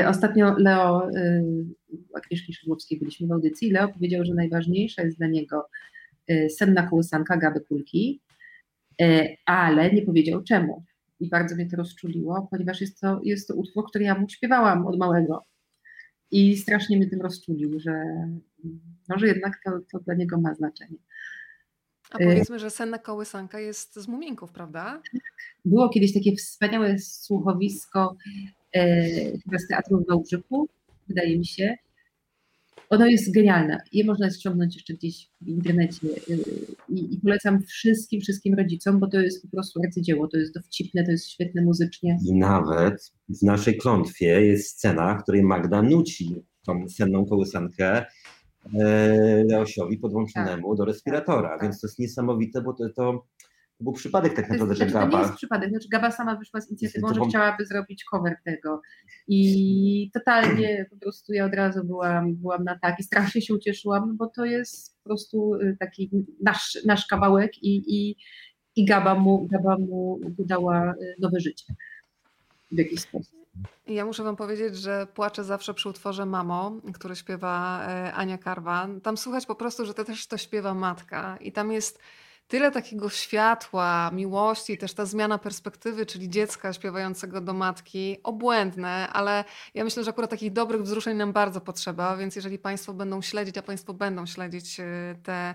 Speaker 2: Ostatnio Leo, Agnieszki Szydłowskiej byliśmy w audycji i Leo powiedział, że najważniejsza jest dla niego senna kołysanka Gaby Kulki, y, ale nie powiedział czemu. I bardzo mnie to rozczuliło, ponieważ jest to, jest to utwór, który ja mu śpiewałam od małego. I strasznie mnie tym rozczulił, że, no, że jednak to, to dla niego ma znaczenie.
Speaker 1: A
Speaker 2: Y.
Speaker 1: powiedzmy, że senna kołysanka jest z Muminków, prawda?
Speaker 2: Było kiedyś takie wspaniałe słuchowisko e, chyba z teatru w Wałbrzychu, wydaje mi się. Ono jest genialne. Je można ściągnąć jeszcze gdzieś w internecie e, i, i polecam wszystkim, wszystkim rodzicom, bo to jest po prostu arcydzieło. To jest dowcipne, to jest świetne muzycznie.
Speaker 3: I nawet w naszej klątwie jest scena, w której Magda nuci tą senną kołysankę e, Leosiowi podłączonemu do respiratora,
Speaker 2: tak.
Speaker 3: więc to jest niesamowite, bo to, to był przypadek tak naprawdę, że
Speaker 2: znaczy, to nie
Speaker 3: Gaba...
Speaker 2: jest przypadek. Znaczy, Gaba sama wyszła z inicjatywą, że chciałaby zrobić cover tego. I totalnie po prostu ja od razu byłam, byłam na tak i strasznie się ucieszyłam, bo to jest po prostu y, taki nasz, nasz kawałek i, i, i Gaba, mu, Gaba mu dodała y, nowe życie w jakiś sposób.
Speaker 1: Ja muszę wam powiedzieć, że płaczę zawsze przy utworze Mamo, który śpiewa e, Ania Karwa. Tam słychać po prostu, że to też to śpiewa matka i tam jest tyle takiego światła, miłości, też ta zmiana perspektywy, czyli dziecka śpiewającego do matki, obłędne, ale ja myślę, że akurat takich dobrych wzruszeń nam bardzo potrzeba, więc jeżeli Państwo będą śledzić, a Państwo będą śledzić e, te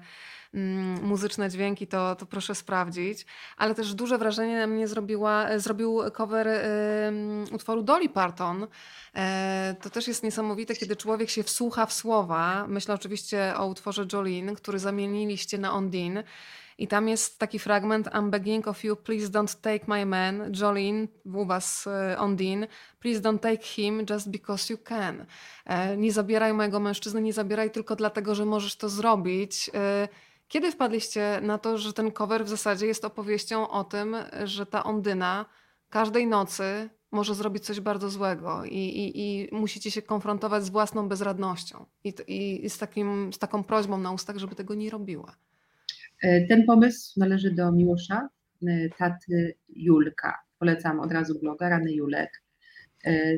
Speaker 1: mm, muzyczne dźwięki, to, to proszę sprawdzić. Ale też duże wrażenie na mnie zrobiła, zrobił cover ym, utworu Dolly Parton. E, To też jest niesamowite, kiedy człowiek się wsłucha w słowa. Myślę oczywiście o utworze Jolene, który zamieniliście na Ondine. I tam jest taki fragment I'm begging of you, please don't take my man, Jolene, u was e, Ondine, please don't take him just because you can. E, Nie zabieraj mojego mężczyzny, nie zabieraj tylko dlatego, że możesz to zrobić. E, Kiedy wpadliście na to, że ten cover w zasadzie jest opowieścią o tym, że ta Ondyna każdej nocy może zrobić coś bardzo złego i, i, i musicie się konfrontować z własną bezradnością i, i z, takim, z taką prośbą na ustach, żeby tego nie robiła.
Speaker 2: E, Ten pomysł należy do Miłosza, e, taty Julka. Polecam od razu bloga Rany Julek. E,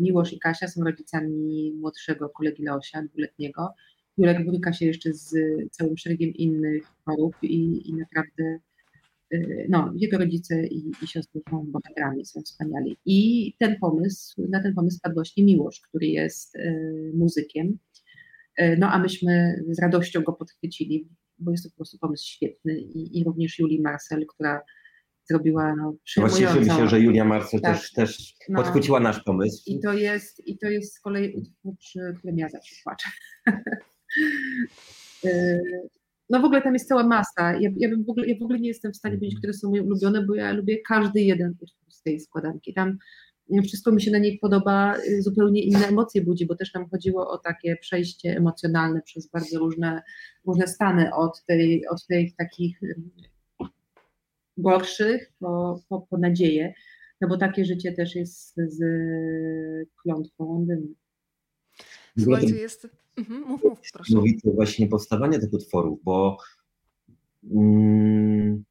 Speaker 2: Miłosz i Kasia są rodzicami młodszego kolegi Leosia, dwuletniego. Julek boryka się jeszcze z całym szeregiem innych chorób i, i naprawdę no, jego rodzice i, i siostry są bohaterami, są wspaniali. I ten pomysł, na ten pomysł padł właśnie Miłosz, który jest muzykiem. No a myśmy z radością go podchwycili, bo jest to po prostu pomysł świetny i, i również Julii Marcel, która zrobiła no,
Speaker 3: Właśnie
Speaker 2: przejmującą.
Speaker 3: myślę, że Julia Marcel
Speaker 2: Tak.
Speaker 3: też, też
Speaker 2: No.
Speaker 3: podchwyciła nasz pomysł.
Speaker 2: I to jest, i to jest z kolei utwór, przy którym ja zawsze płaczę. *laughs* Y, No w ogóle tam jest cała masa. Ja, ja, bym w ogóle, ja w ogóle nie jestem w stanie powiedzieć, które są moje ulubione, bo ja lubię każdy jeden utwór z tej składanki. Tam wszystko mi się na niej podoba, y, zupełnie inne emocje budzi, bo też nam chodziło o takie przejście emocjonalne przez bardzo różne, różne stany, od, tej, od tych takich gorszych po, po, po nadzieję, no bo takie życie też jest z klątwą Londynu.
Speaker 1: Słuchajcie, jest... Mhm, mów, mów, proszę.
Speaker 3: Niesamowite właśnie powstawanie tych utworów, bo, mm,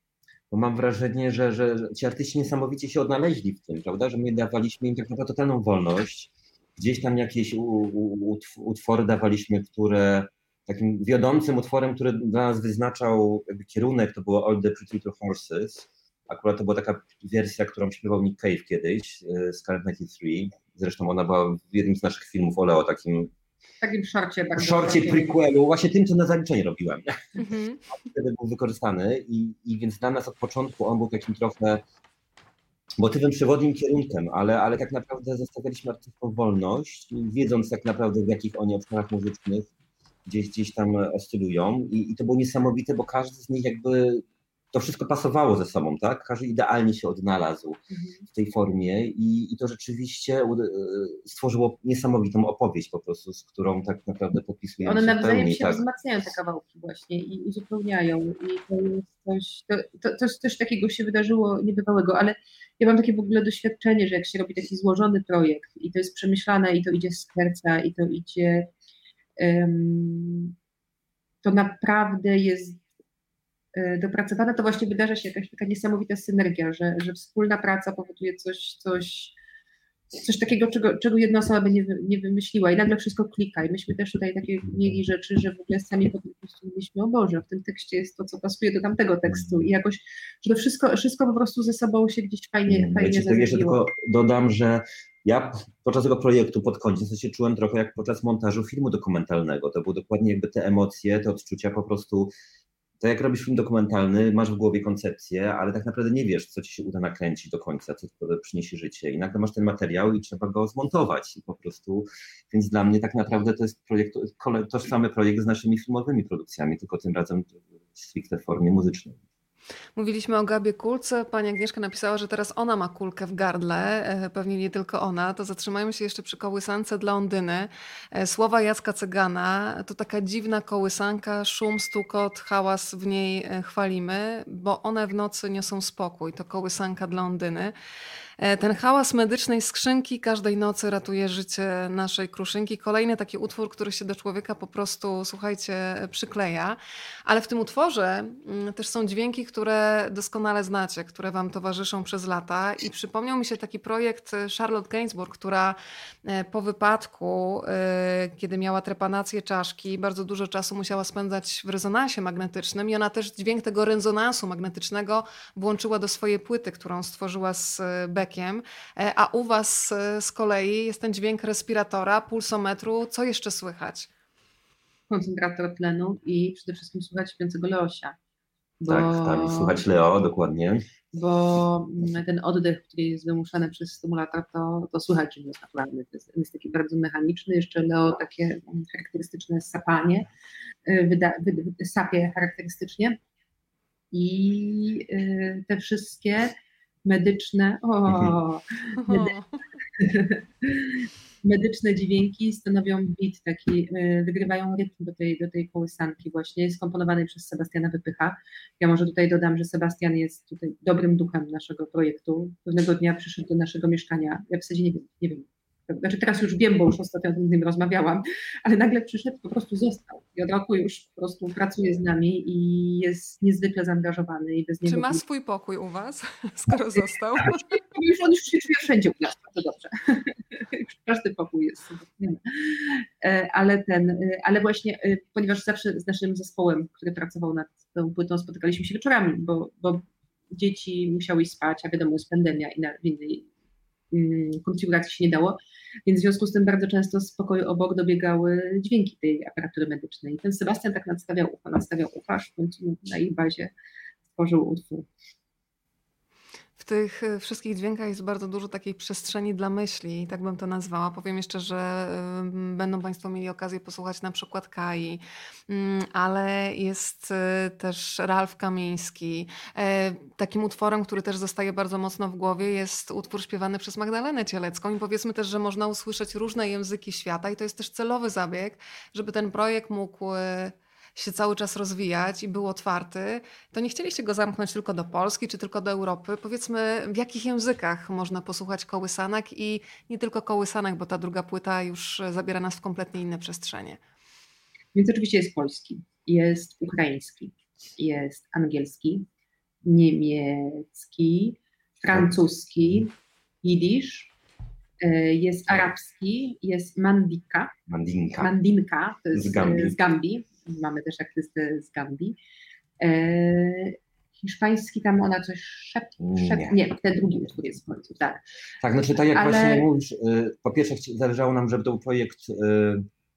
Speaker 3: bo mam wrażenie, że, że ci artyści niesamowicie się odnaleźli w tym, prawda? Że my dawaliśmy im tak naprawdę totalną wolność. Gdzieś tam jakieś u, u, utw- utwory dawaliśmy, które takim wiodącym utworem, który dla nas wyznaczał kierunek, to było All the Pretty Little Horses. Akurat to była taka wersja, którą śpiewał Nick Cave kiedyś, y, Scarlet 93. Zresztą ona była w jednym z naszych filmów o Leo, takim
Speaker 2: W takim szorcie bardzo.
Speaker 3: szorcie prequelu, właśnie tym, co na zaliczenie robiłem.
Speaker 1: Mhm.
Speaker 3: Wtedy był wykorzystany i, i więc dla nas od początku on był takim trochę motywem przewodnim kierunkiem, ale, ale tak naprawdę zostawialiśmy artystom wolność, wiedząc tak naprawdę w jakich oni obszarach muzycznych gdzieś, gdzieś tam oscylują I, i to było niesamowite, bo każdy z nich jakby to wszystko pasowało ze sobą, tak? Każdy idealnie się odnalazł
Speaker 2: Mhm.
Speaker 3: w tej formie i, i to rzeczywiście e, stworzyło niesamowitą opowieść po prostu, z którą tak naprawdę podpisujemy
Speaker 2: One
Speaker 3: się
Speaker 2: nawzajem
Speaker 3: pełni.
Speaker 2: się
Speaker 3: Tak.
Speaker 2: wzmacniają te kawałki właśnie i uzupełniają i to jest coś, to, to, to jest coś takiego się wydarzyło niebywałego, ale ja mam takie w ogóle doświadczenie, że jak się robi taki złożony projekt i to jest przemyślane i to idzie z serca i to idzie, em, to naprawdę jest e, dopracowane, to właśnie wydarza się jakaś taka niesamowita synergia, że, że wspólna praca powoduje coś, coś, coś takiego, czego, czego jedna osoba by nie, nie wymyśliła i nagle wszystko klika. I myśmy też tutaj takie mieli rzeczy, że w ogóle sami po prostu mówiliśmy, o Boże, w tym tekście jest to, co pasuje do tamtego tekstu i jakoś, że to wszystko, wszystko po prostu ze sobą się gdzieś fajnie,
Speaker 3: Mm, Ja
Speaker 2: fajnie
Speaker 3: tutaj jeszcze tylko dodam, że ja podczas tego projektu pod koniec się czułem trochę jak podczas montażu filmu dokumentalnego. To były dokładnie jakby te emocje, te odczucia po prostu. To jak robisz film dokumentalny, masz w głowie koncepcję, ale tak naprawdę nie wiesz, co ci się uda nakręcić do końca, co ci przyniesie życie. I nagle masz ten materiał i trzeba go zmontować po prostu. Więc dla mnie tak naprawdę to jest projekt, tożsamy projekt z naszymi filmowymi produkcjami, tylko tym razem w stricte formie muzycznej.
Speaker 1: Mówiliśmy o Gabie Kulce. Pani Agnieszka napisała, że teraz ona ma kulkę w gardle. E, Pewnie nie tylko ona. To zatrzymajmy się jeszcze przy kołysance dla Ondyny. E, Słowa Jacka Cygana to taka dziwna kołysanka, szum, stukot, hałas w niej e, chwalimy, bo one w nocy niosą spokój. To kołysanka dla Ondyny. E, Ten hałas medycznej skrzynki każdej nocy ratuje życie naszej kruszynki. Kolejny taki utwór, który się do człowieka po prostu, słuchajcie, przykleja. Ale w tym utworze mm, też są dźwięki, które doskonale znacie, które Wam towarzyszą przez lata. I przypomniał mi się taki projekt Charlotte Gainsbourg, która e, po wypadku, e, kiedy miała trepanację czaszki, bardzo dużo czasu musiała spędzać w rezonansie magnetycznym i ona też dźwięk tego rezonansu magnetycznego włączyła do swojej płyty, którą stworzyła z e, E, A u Was e, z kolei jest ten dźwięk respiratora, pulsometru. Co jeszcze słychać?
Speaker 2: koncentrator tlenu i przede wszystkim słuchać śpiącego Leosia. Bo,
Speaker 3: Tak, tam słuchać Leo, dokładnie.
Speaker 2: bo ten oddech, który jest wymuszany przez stymulator, to, to słychać, że jest naturalny. To jest, jest taki bardzo mechaniczny. Jeszcze Leo takie charakterystyczne sapanie, y, wyda, wy, wy, sapie charakterystycznie. I y, te wszystkie medyczne, o,
Speaker 1: O. *laughs*
Speaker 2: medyczne dźwięki stanowią beat taki, y, wygrywają rytm do tej, do tej kołysanki właśnie, jest skomponowany przez Sebastiana Wypycha. Ja może tutaj dodam, że Sebastian jest tutaj dobrym duchem naszego projektu. Pewnego dnia przyszedł do naszego mieszkania, ja w zasadzie nie wiem, nie wiem, znaczy teraz już wiem, bo już ostatnio z nim rozmawiałam, ale nagle przyszedł, po prostu został i od roku już po prostu pracuje z nami i jest niezwykle zaangażowany i bez niego...
Speaker 1: Czy ma swój pokój u Was, *laughs* skoro został?
Speaker 2: już on już się czuje wszędzie u nas, to dobrze. *laughs* Każdy pokój jest. E, Ale ten, e, ale właśnie, e, ponieważ zawsze z naszym zespołem, który pracował nad tą płytą, spotykaliśmy się wieczorami, bo, bo dzieci musiały spać, a wiadomo, jest pandemia i na, w innej konfiguracji się nie dało, więc w związku z tym bardzo często z pokoju obok dobiegały dźwięki tej aparatury medycznej. I ten Sebastian tak nadstawiał ucho, nadstawiał ucho, aż w końcu na ich bazie stworzył utwór.
Speaker 1: W tych y, wszystkich dźwiękach jest bardzo dużo takiej przestrzeni dla myśli, tak bym to nazwała. Powiem jeszcze, że będą Państwo mieli okazję posłuchać na przykład Kai, mm, ale jest y, też Ralf Kamiński. E, Takim utworem, który też zostaje bardzo mocno w głowie jest utwór śpiewany przez Magdalenę Cielecką i powiedzmy też, że można usłyszeć różne języki świata i to jest też celowy zabieg, żeby ten projekt mógł się cały czas rozwijać i był otwarty, to nie chcieliście go zamknąć tylko do Polski czy tylko do Europy. Powiedzmy, w jakich językach można posłuchać kołysanek i nie tylko kołysanek, bo ta druga płyta już zabiera nas w kompletnie inne przestrzenie.
Speaker 2: Więc oczywiście jest polski, jest ukraiński, jest angielski, niemiecki, francuski, jidysz, e, jest arabski, jest mandika,
Speaker 3: Mandinka.
Speaker 2: mandinka, to jest
Speaker 3: Z Gambii.
Speaker 2: z Gambii. Mamy też artystę z Gambii. E, Hiszpański tam ona coś szep, szep,
Speaker 3: Nie.
Speaker 2: nie, ten drugi utwór jest w końcu, tak.
Speaker 3: Tak, znaczy tak jak
Speaker 2: Ale-
Speaker 3: właśnie mówisz, y, po pierwsze zależało nam, żeby to był projekt y,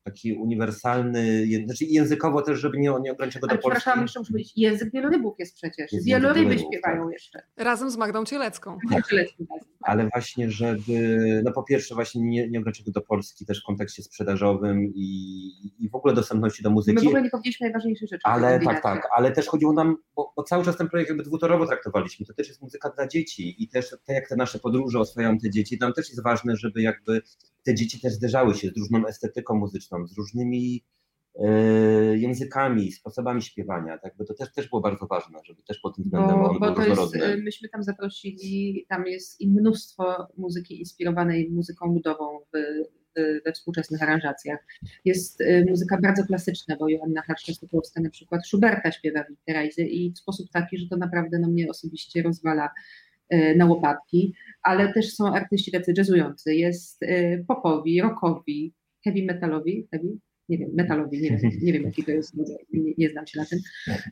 Speaker 3: taki uniwersalny, znaczy językowo też, żeby nie, nie ograniczał go do
Speaker 2: Ale
Speaker 3: Polski.
Speaker 2: przepraszam, jeszcze muszę powiedzieć, język wielorybów jest przecież.
Speaker 3: Jest
Speaker 2: Wieloryby
Speaker 3: wielorybów,
Speaker 2: śpiewają
Speaker 3: tak.
Speaker 2: jeszcze.
Speaker 1: Razem z Magdą Cielecką.
Speaker 2: Cieleckim razem.
Speaker 3: ale właśnie, żeby, no po pierwsze właśnie nie, nie ograć tego do Polski też w kontekście sprzedażowym i, i w ogóle dostępności do
Speaker 2: My
Speaker 3: muzyki.
Speaker 2: w ogóle nie powiedzieliśmy najważniejszych rzeczy.
Speaker 3: Ale tak, tak, ale też chodziło nam, bo, bo cały czas ten projekt jakby dwutorowo traktowaliśmy, to też jest muzyka dla dzieci i też te, jak te nasze podróże oswajają te dzieci, nam też jest ważne, żeby jakby te dzieci też zderzały się z różną estetyką muzyczną, z różnymi e, językami, sposobami śpiewania, tak, bo to też, też było bardzo ważne, żeby też pod tym względem
Speaker 2: Bo,
Speaker 3: on
Speaker 2: bo
Speaker 3: był
Speaker 2: jest, y, myśmy tam zaprosili, tam jest i mnóstwo muzyki inspirowanej muzyką ludową w, w, we współczesnych aranżacjach. Jest y, muzyka bardzo klasyczna, bo Joanna Harszczak-Stokowska na przykład Schuberta śpiewa w i w sposób taki, że to naprawdę no, mnie osobiście rozwala na łopatki, ale też są artyści tacy jazzujący, jest y, popowi, rockowi, heavy metalowi, heavy? Nie wiem, metalowi, nie wiem, nie wiem jaki to jest, nie, nie znam się na tym,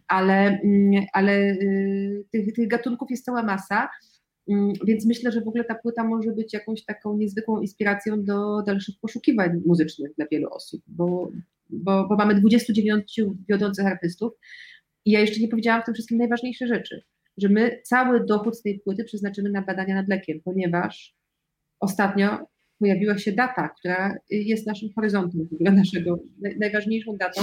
Speaker 2: ale, mm, ale y, tych, tych gatunków jest cała masa, mm, więc myślę, że w ogóle ta płyta może być jakąś taką niezwykłą inspiracją do dalszych poszukiwań muzycznych dla wielu osób, bo, bo, bo mamy 29 wiodących artystów i ja jeszcze nie powiedziałam w tym wszystkim najważniejsze rzeczy, że my cały dochód z tej płyty przeznaczymy na badania nad lekiem, ponieważ ostatnio pojawiła się data, która jest naszym horyzontem, w naszego, naj- najważniejszą datą.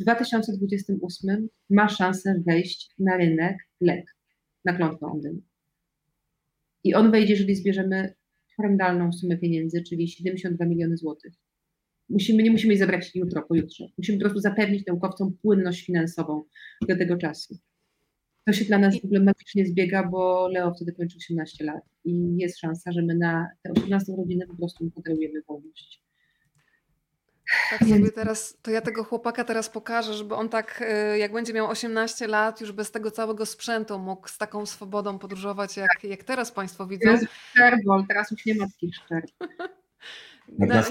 Speaker 2: W 2028 ma szansę wejść na rynek lek na klątwę Ondyny. I on wejdzie, jeżeli zbierzemy horrendalną sumę pieniędzy, czyli 72 miliony złotych. Musimy, nie musimy jej zabrać jutro, pojutrze. Musimy po prostu zapewnić naukowcom płynność finansową do tego czasu. To się dla nas w ogóle magicznie zbiega, bo Leo wtedy kończy 18 lat i jest szansa, że my na tę 18 rodzinę po prostu podarujemy wolność.
Speaker 1: Tak sobie teraz, to ja tego chłopaka teraz pokażę, żeby on tak, y, jak będzie miał 18 lat, już bez tego całego sprzętu mógł z taką swobodą podróżować, jak, jak teraz Państwo widzą.
Speaker 2: Teraz szczerbol, teraz już nie ma takich szczerb.
Speaker 1: Na-.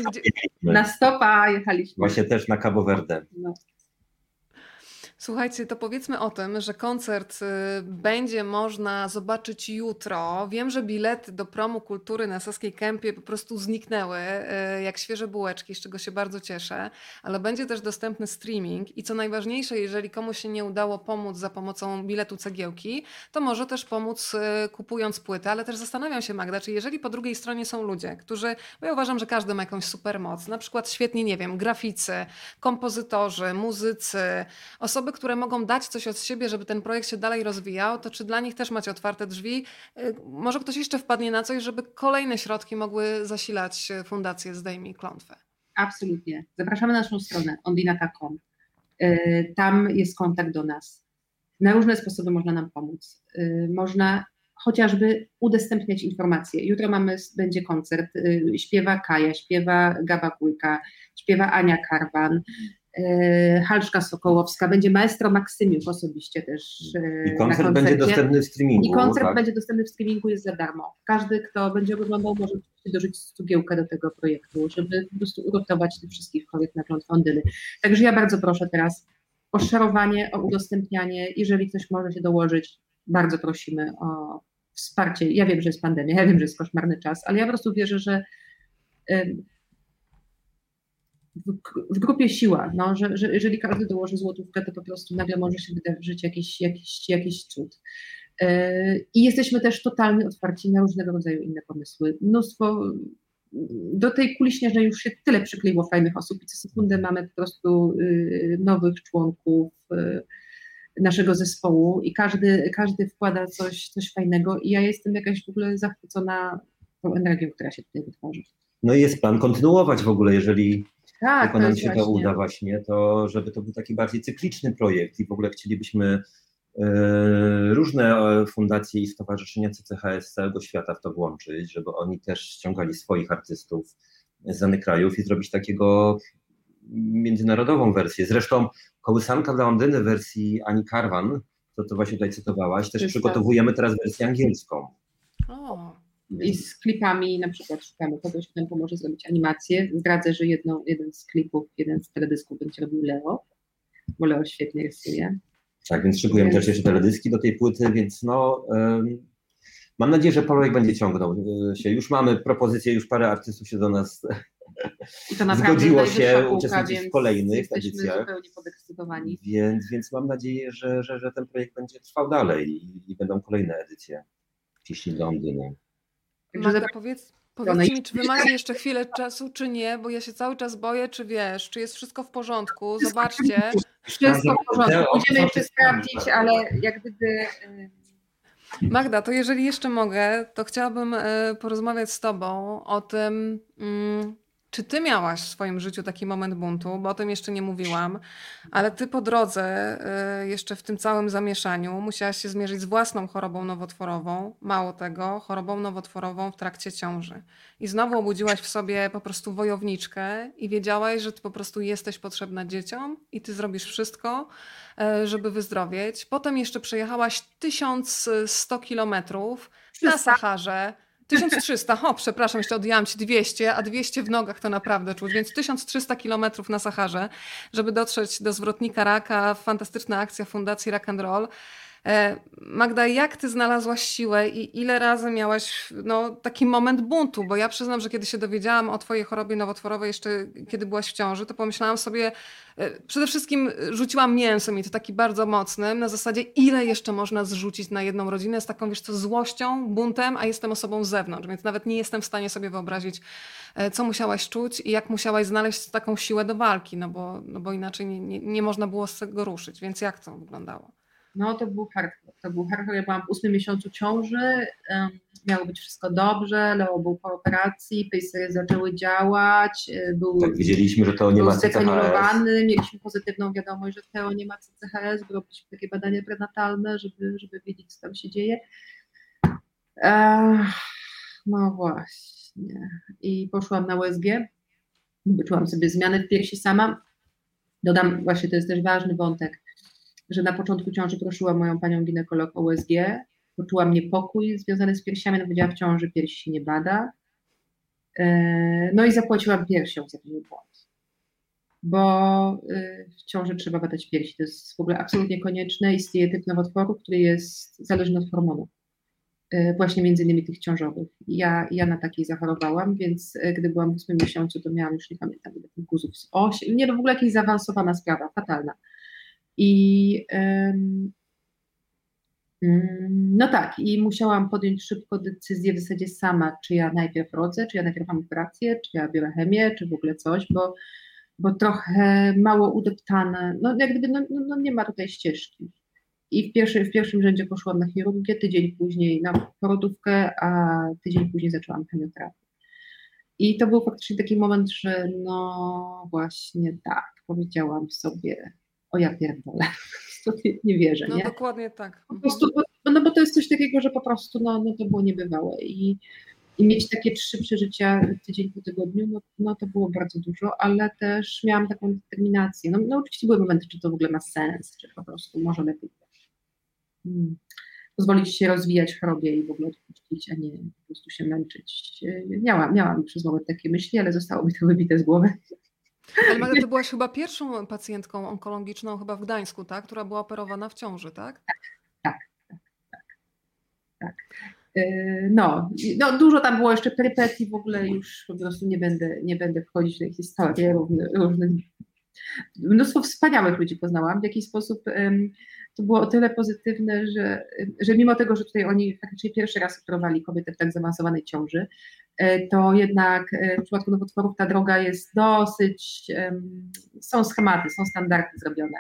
Speaker 3: Na
Speaker 2: stopa jechaliśmy.
Speaker 3: Właśnie też na Cabo Verde.
Speaker 2: No.
Speaker 1: Słuchajcie, to powiedzmy o tym, że koncert y, będzie można zobaczyć jutro. Wiem, że bilety do promu kultury na Saskiej Kępie po prostu zniknęły y, jak świeże bułeczki, z czego się bardzo cieszę, ale będzie też dostępny streaming i co najważniejsze, jeżeli komuś się nie udało pomóc za pomocą biletu cegiełki, to może też pomóc y, kupując płytę, ale też zastanawiam się Magda, czy jeżeli po drugiej stronie są ludzie, którzy, bo ja uważam, że każdy ma jakąś supermoc, na przykład świetnie, nie wiem, graficy, kompozytorzy, muzycy, osoby, które mogą dać coś od siebie, żeby ten projekt się dalej rozwijał, to czy dla nich też macie otwarte drzwi? Y, Może ktoś jeszcze wpadnie na coś, żeby kolejne środki mogły zasilać y, Fundację Zdejmij Klątwę?
Speaker 2: Absolutnie. Zapraszamy na naszą stronę ondinata.com. Y, Tam jest kontakt do nas. Na różne sposoby można nam pomóc. Można chociażby udostępniać informacje. Jutro mamy, będzie koncert. Śpiewa Kaja, śpiewa Gaba Bójka, śpiewa Ania Karwan, Halszka Sokołowska, będzie maestro Maksymiuk osobiście też
Speaker 3: I
Speaker 2: na
Speaker 3: koncert będzie dostępny w streamingu.
Speaker 2: I koncert
Speaker 3: tak?
Speaker 2: będzie dostępny w streamingu, jest za darmo. Każdy, kto będzie oglądał, może dorzucić cugiełkę do tego projektu, żeby po prostu uratować tych wszystkich chorych na klątwę Ondyny. Także ja bardzo proszę teraz o szerowanie, o udostępnianie. Jeżeli ktoś może się dołożyć, bardzo prosimy o wsparcie. Ja wiem, że jest pandemia, ja wiem, że jest koszmarny czas, ale ja po prostu wierzę, że w, grupie siła, no, że, że jeżeli każdy dołoży złotówkę, to po prostu nagle może się wydarzyć jakiś, jakiś, jakiś cud. Yy, I jesteśmy też totalnie otwarci na różnego rodzaju inne pomysły. Mnóstwo, do tej kuli śnieżnej już się tyle przykleiło fajnych osób i co sekundę mamy po prostu yy, nowych członków yy, naszego zespołu i każdy, każdy wkłada coś, coś fajnego i ja jestem jakaś w ogóle zachwycona tą energią, która się tutaj wytworzy.
Speaker 3: No i jest plan kontynuować w ogóle, jeżeli
Speaker 2: Tak,
Speaker 3: tylko
Speaker 2: to
Speaker 3: nam się to
Speaker 2: właśnie-
Speaker 3: uda właśnie, to żeby to był taki bardziej cykliczny projekt i w ogóle chcielibyśmy e, różne e, fundacje i stowarzyszenia CCHS z całego świata w to włączyć, żeby oni też ściągali swoich artystów z danych krajów i zrobić takiego międzynarodową wersję. Zresztą kołysanka dla Ondyny w wersji Ani Karwan, to to właśnie tutaj cytowałaś, też
Speaker 2: To
Speaker 3: przygotowujemy teraz wersję angielską.
Speaker 1: O,
Speaker 2: I z klipami na przykład szukamy kogoś, kto nam pomoże zrobić animację. Zdradzę, że jedną, jeden z klipów, jeden z teledysków będzie robił Leo, bo Leo świetnie rysuje.
Speaker 3: Tak, więc szykujemy
Speaker 2: Więc-
Speaker 3: też jeszcze teledyski do tej płyty, więc no mam nadzieję, że projekt będzie ciągnął y, się. Już mamy propozycje, już parę artystów się do nas Zgodziło się uczestniczyć w kolejnych edycjach. Więc, więc mam nadzieję, że, że, że ten projekt będzie trwał dalej i, i będą kolejne edycje Pieśni dla
Speaker 2: Także
Speaker 1: Magda, powiedz, powiedzcie mi, czy wy macie jeszcze chwilę czasu, czy nie, bo ja się cały czas boję, czy wiesz, czy jest wszystko w porządku. Zobaczcie.
Speaker 2: Wszystko w porządku. Będziemy jeszcze sprawdzić, ale jak gdyby... y,
Speaker 1: Magda, to jeżeli jeszcze mogę, to chciałabym e, porozmawiać z Tobą o tym, mm, czy Ty miałaś w swoim życiu taki moment buntu, bo o tym jeszcze nie mówiłam, ale Ty po drodze, e, jeszcze w tym całym zamieszaniu, musiałaś się zmierzyć z własną chorobą nowotworową, mało tego, chorobą nowotworową w trakcie ciąży. I znowu obudziłaś w sobie po prostu wojowniczkę i wiedziałaś, że Ty po prostu jesteś potrzebna dzieciom i Ty zrobisz wszystko, e, żeby wyzdrowieć. Potem jeszcze przejechałaś 1100 kilometrów na
Speaker 2: 300.
Speaker 1: Saharze. 1300, o przepraszam, jeszcze odjęłam ci 200, a 200 w nogach to naprawdę czuć, więc 1300 kilometrów na Saharze, żeby dotrzeć do zwrotnika raka, fantastyczna akcja Fundacji Rock and Roll. E, Magda, jak ty znalazłaś siłę i ile razy miałaś no, taki moment buntu? Bo ja przyznam, że kiedy się dowiedziałam o twojej chorobie nowotworowej, jeszcze kiedy byłaś w ciąży, to pomyślałam sobie, e, przede wszystkim rzuciłam mięsem i to taki bardzo mocnym, na zasadzie ile jeszcze można zrzucić na jedną rodzinę z taką, wiesz co, złością, buntem, a jestem osobą z zewnątrz, więc nawet nie jestem w stanie sobie wyobrazić, e, co musiałaś czuć i jak musiałaś znaleźć taką siłę do walki, no bo, no bo inaczej nie, nie, nie można było z tego ruszyć, więc jak to wyglądało?
Speaker 2: No to był hardcore. To był hardcore. Ja byłam w ósmym miesiącu ciąży. Miało być wszystko dobrze. Leo był po operacji, pacery zaczęły działać. y, Był,
Speaker 3: Tak, wiedzieliśmy, że to nie ma CCHS.
Speaker 2: Mieliśmy pozytywną wiadomość, że Teo nie ma CCHS. Robiliśmy takie badania prenatalne, żeby, żeby wiedzieć, co tam się dzieje. Ech, no właśnie. I poszłam na USG. Wyczułam sobie zmiany w piersi sama. Dodam, właśnie to jest też ważny wątek, że na początku ciąży prosiłam moją panią ginekolog o USG. Poczułam niepokój związany z piersiami, no powiedziała w ciąży piersi się nie bada. E, No i zapłaciłam piersią za ten błąd. Bo y, w ciąży trzeba badać piersi. To jest w ogóle absolutnie konieczne. Istnieje typ nowotworu, który jest zależny od hormonów. Y, Właśnie między innymi tych ciążowych. Ja, ja na takiej zachorowałam, więc gdy byłam w ósmym miesiącu, to miałam już nie pamiętam ile tych guzów z osiem. Nie, no w ogóle jakaś zaawansowana sprawa, fatalna. I mm, no tak, i musiałam podjąć szybko decyzję w zasadzie sama, czy ja najpierw rodzę, czy ja najpierw mam operację, czy ja biorę chemię, czy w ogóle coś, bo, bo trochę mało udeptane, no jak gdyby no, no, no nie ma tutaj ścieżki. I w, pierwszy, w pierwszym rzędzie poszłam na chirurgię, tydzień później na porodówkę, a tydzień później zaczęłam chemioterapię. I to był faktycznie taki moment, że no właśnie tak, powiedziałam sobie, o ja pierdolę, *laughs* nie, wierzę,
Speaker 1: No
Speaker 2: nie?
Speaker 1: dokładnie tak.
Speaker 2: Po prostu, no bo to jest coś takiego, że po prostu no, no to było niebywałe i, i mieć takie trzy przeżycia tydzień po tygodniu, no, no to było bardzo dużo, ale też miałam taką determinację. No, no oczywiście były momenty, czy to w ogóle ma sens, czy po prostu może lepiej hmm, pozwolić się rozwijać chorobie i w ogóle odpuścić, a nie po prostu się męczyć. Miałam, miałam przez moment takie myśli, ale zostało mi to wybite z głowy.
Speaker 1: Ale Magda, ty byłaś chyba pierwszą pacjentką onkologiczną chyba w Gdańsku, tak? Która była operowana w ciąży, tak?
Speaker 2: Yy, No, i- no, dużo tam było jeszcze perypetii, w ogóle już po prostu nie będę, nie będę wchodzić w te historie różnych. Mnóstwo wspaniałych ludzi poznałam. W jakiś sposób to było o tyle pozytywne, że, że mimo tego, że tutaj oni faktycznie pierwszy raz operowali kobietę w tak zaawansowanej ciąży, e, to jednak e, w przypadku nowotworów ta droga jest dosyć, są schematy, są standardy zrobione.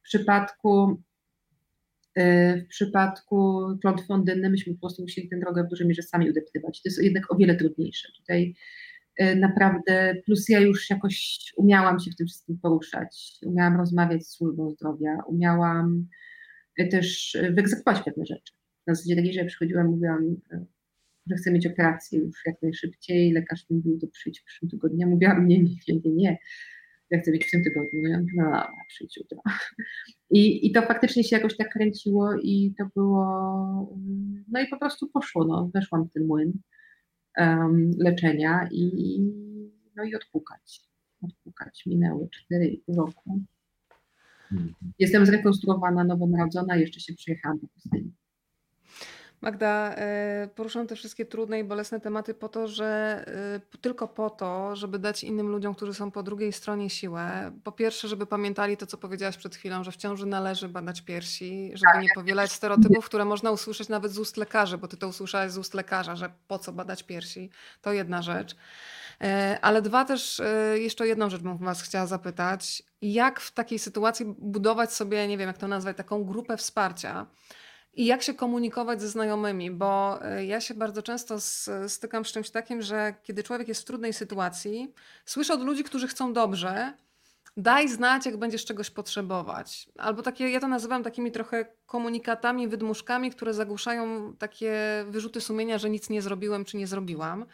Speaker 2: W przypadku w przypadku klątw fondyny myśmy po prostu musieli tę drogę w dużej mierze sami udeptywać. To jest jednak o wiele trudniejsze. Tutaj e, naprawdę, plus ja już jakoś umiałam się w tym wszystkim poruszać, umiałam rozmawiać z służbą zdrowia, umiałam e, też e, wyegzekwować pewne rzeczy. Na zasadzie takiej, że ja przychodziłam, mówiłam, e, że chcę mieć operację już jak najszybciej, lekarz mi mówił, to przyjdź w przyszłym tygodniu. Ja mówiłam, nie, nie, nie, nie. Ja chcę mieć w tym tygodniu. No ja mówię, no przyjdź jutro. *laughs* I, I to faktycznie się jakoś tak kręciło i to było, no i po prostu poszło, no, weszłam w ten młyn um, leczenia i, no i odpukać, odpukać. Minęły 4,5 roku.
Speaker 3: Mhm.
Speaker 2: Jestem zrekonstruowana, nowonarodzona, jeszcze się przyjechałam do pustyni.
Speaker 1: Magda, e, poruszam te wszystkie trudne i bolesne tematy po to, że e, tylko po to, żeby dać innym ludziom, którzy są po drugiej stronie siłę. Po pierwsze, żeby pamiętali to, co powiedziałaś przed chwilą, że w ciąży należy badać piersi, żeby nie powielać stereotypów, które można usłyszeć nawet z ust lekarzy, bo ty to usłyszałeś z ust lekarza, że po co badać piersi. To jedna rzecz. E, ale dwa też, jeszcze jedną rzecz bym was chciała zapytać. Jak w takiej sytuacji budować sobie, nie wiem jak to nazwać, taką grupę wsparcia? I jak się komunikować ze znajomymi, bo e, ja się bardzo często stykam z czymś takim, że kiedy człowiek jest w trudnej sytuacji, słyszę od ludzi, którzy chcą dobrze, daj znać, jak będziesz czegoś potrzebować. Albo takie, ja to nazywam takimi trochę komunikatami, wydmuszkami, które zagłuszają takie wyrzuty sumienia, że nic nie zrobiłem czy nie zrobiłam.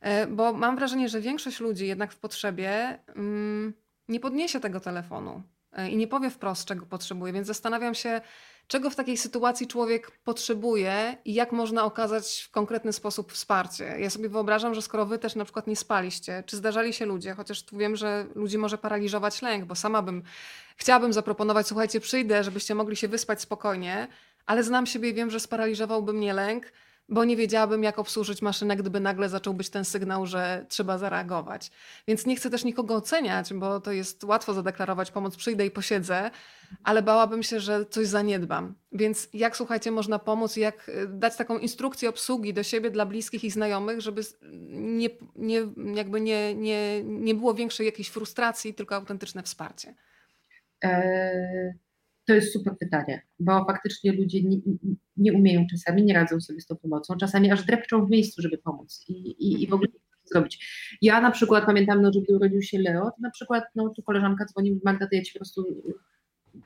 Speaker 1: E, bo mam wrażenie, że większość ludzi jednak w potrzebie mm, nie podniesie tego telefonu i nie powie wprost, czego potrzebuje, więc zastanawiam się, czego w takiej sytuacji człowiek potrzebuje i jak można okazać w konkretny sposób wsparcie. Ja sobie wyobrażam, że skoro wy też na przykład nie spaliście, czy zdarzali się ludzie, chociaż tu wiem, że ludzi może paraliżować lęk, bo sama bym, chciałabym zaproponować, słuchajcie, przyjdę, żebyście mogli się wyspać spokojnie, ale znam siebie i wiem, że sparaliżowałby mnie lęk, bo nie wiedziałabym, jak obsłużyć maszynę, gdyby nagle zaczął być ten sygnał, że trzeba zareagować. Więc nie chcę też nikogo oceniać, bo to jest łatwo zadeklarować pomoc, przyjdę i posiedzę, ale bałabym się, że coś zaniedbam. Więc jak słuchajcie, można pomóc, jak y, dać taką instrukcję obsługi do siebie, dla bliskich i znajomych, żeby nie, nie, jakby nie, nie, nie było większej jakiejś frustracji, tylko autentyczne wsparcie.
Speaker 2: E, to jest super pytanie, bo faktycznie ludzie nie, nie, umieją czasami, nie radzą sobie z tą pomocą, czasami aż drepczą w miejscu, żeby pomóc i, i, i w ogóle zrobić. Ja na przykład pamiętam, no, że gdy urodził się Leo, to na przykład no, tu koleżanka dzwoni, Magda, to ja ci po prostu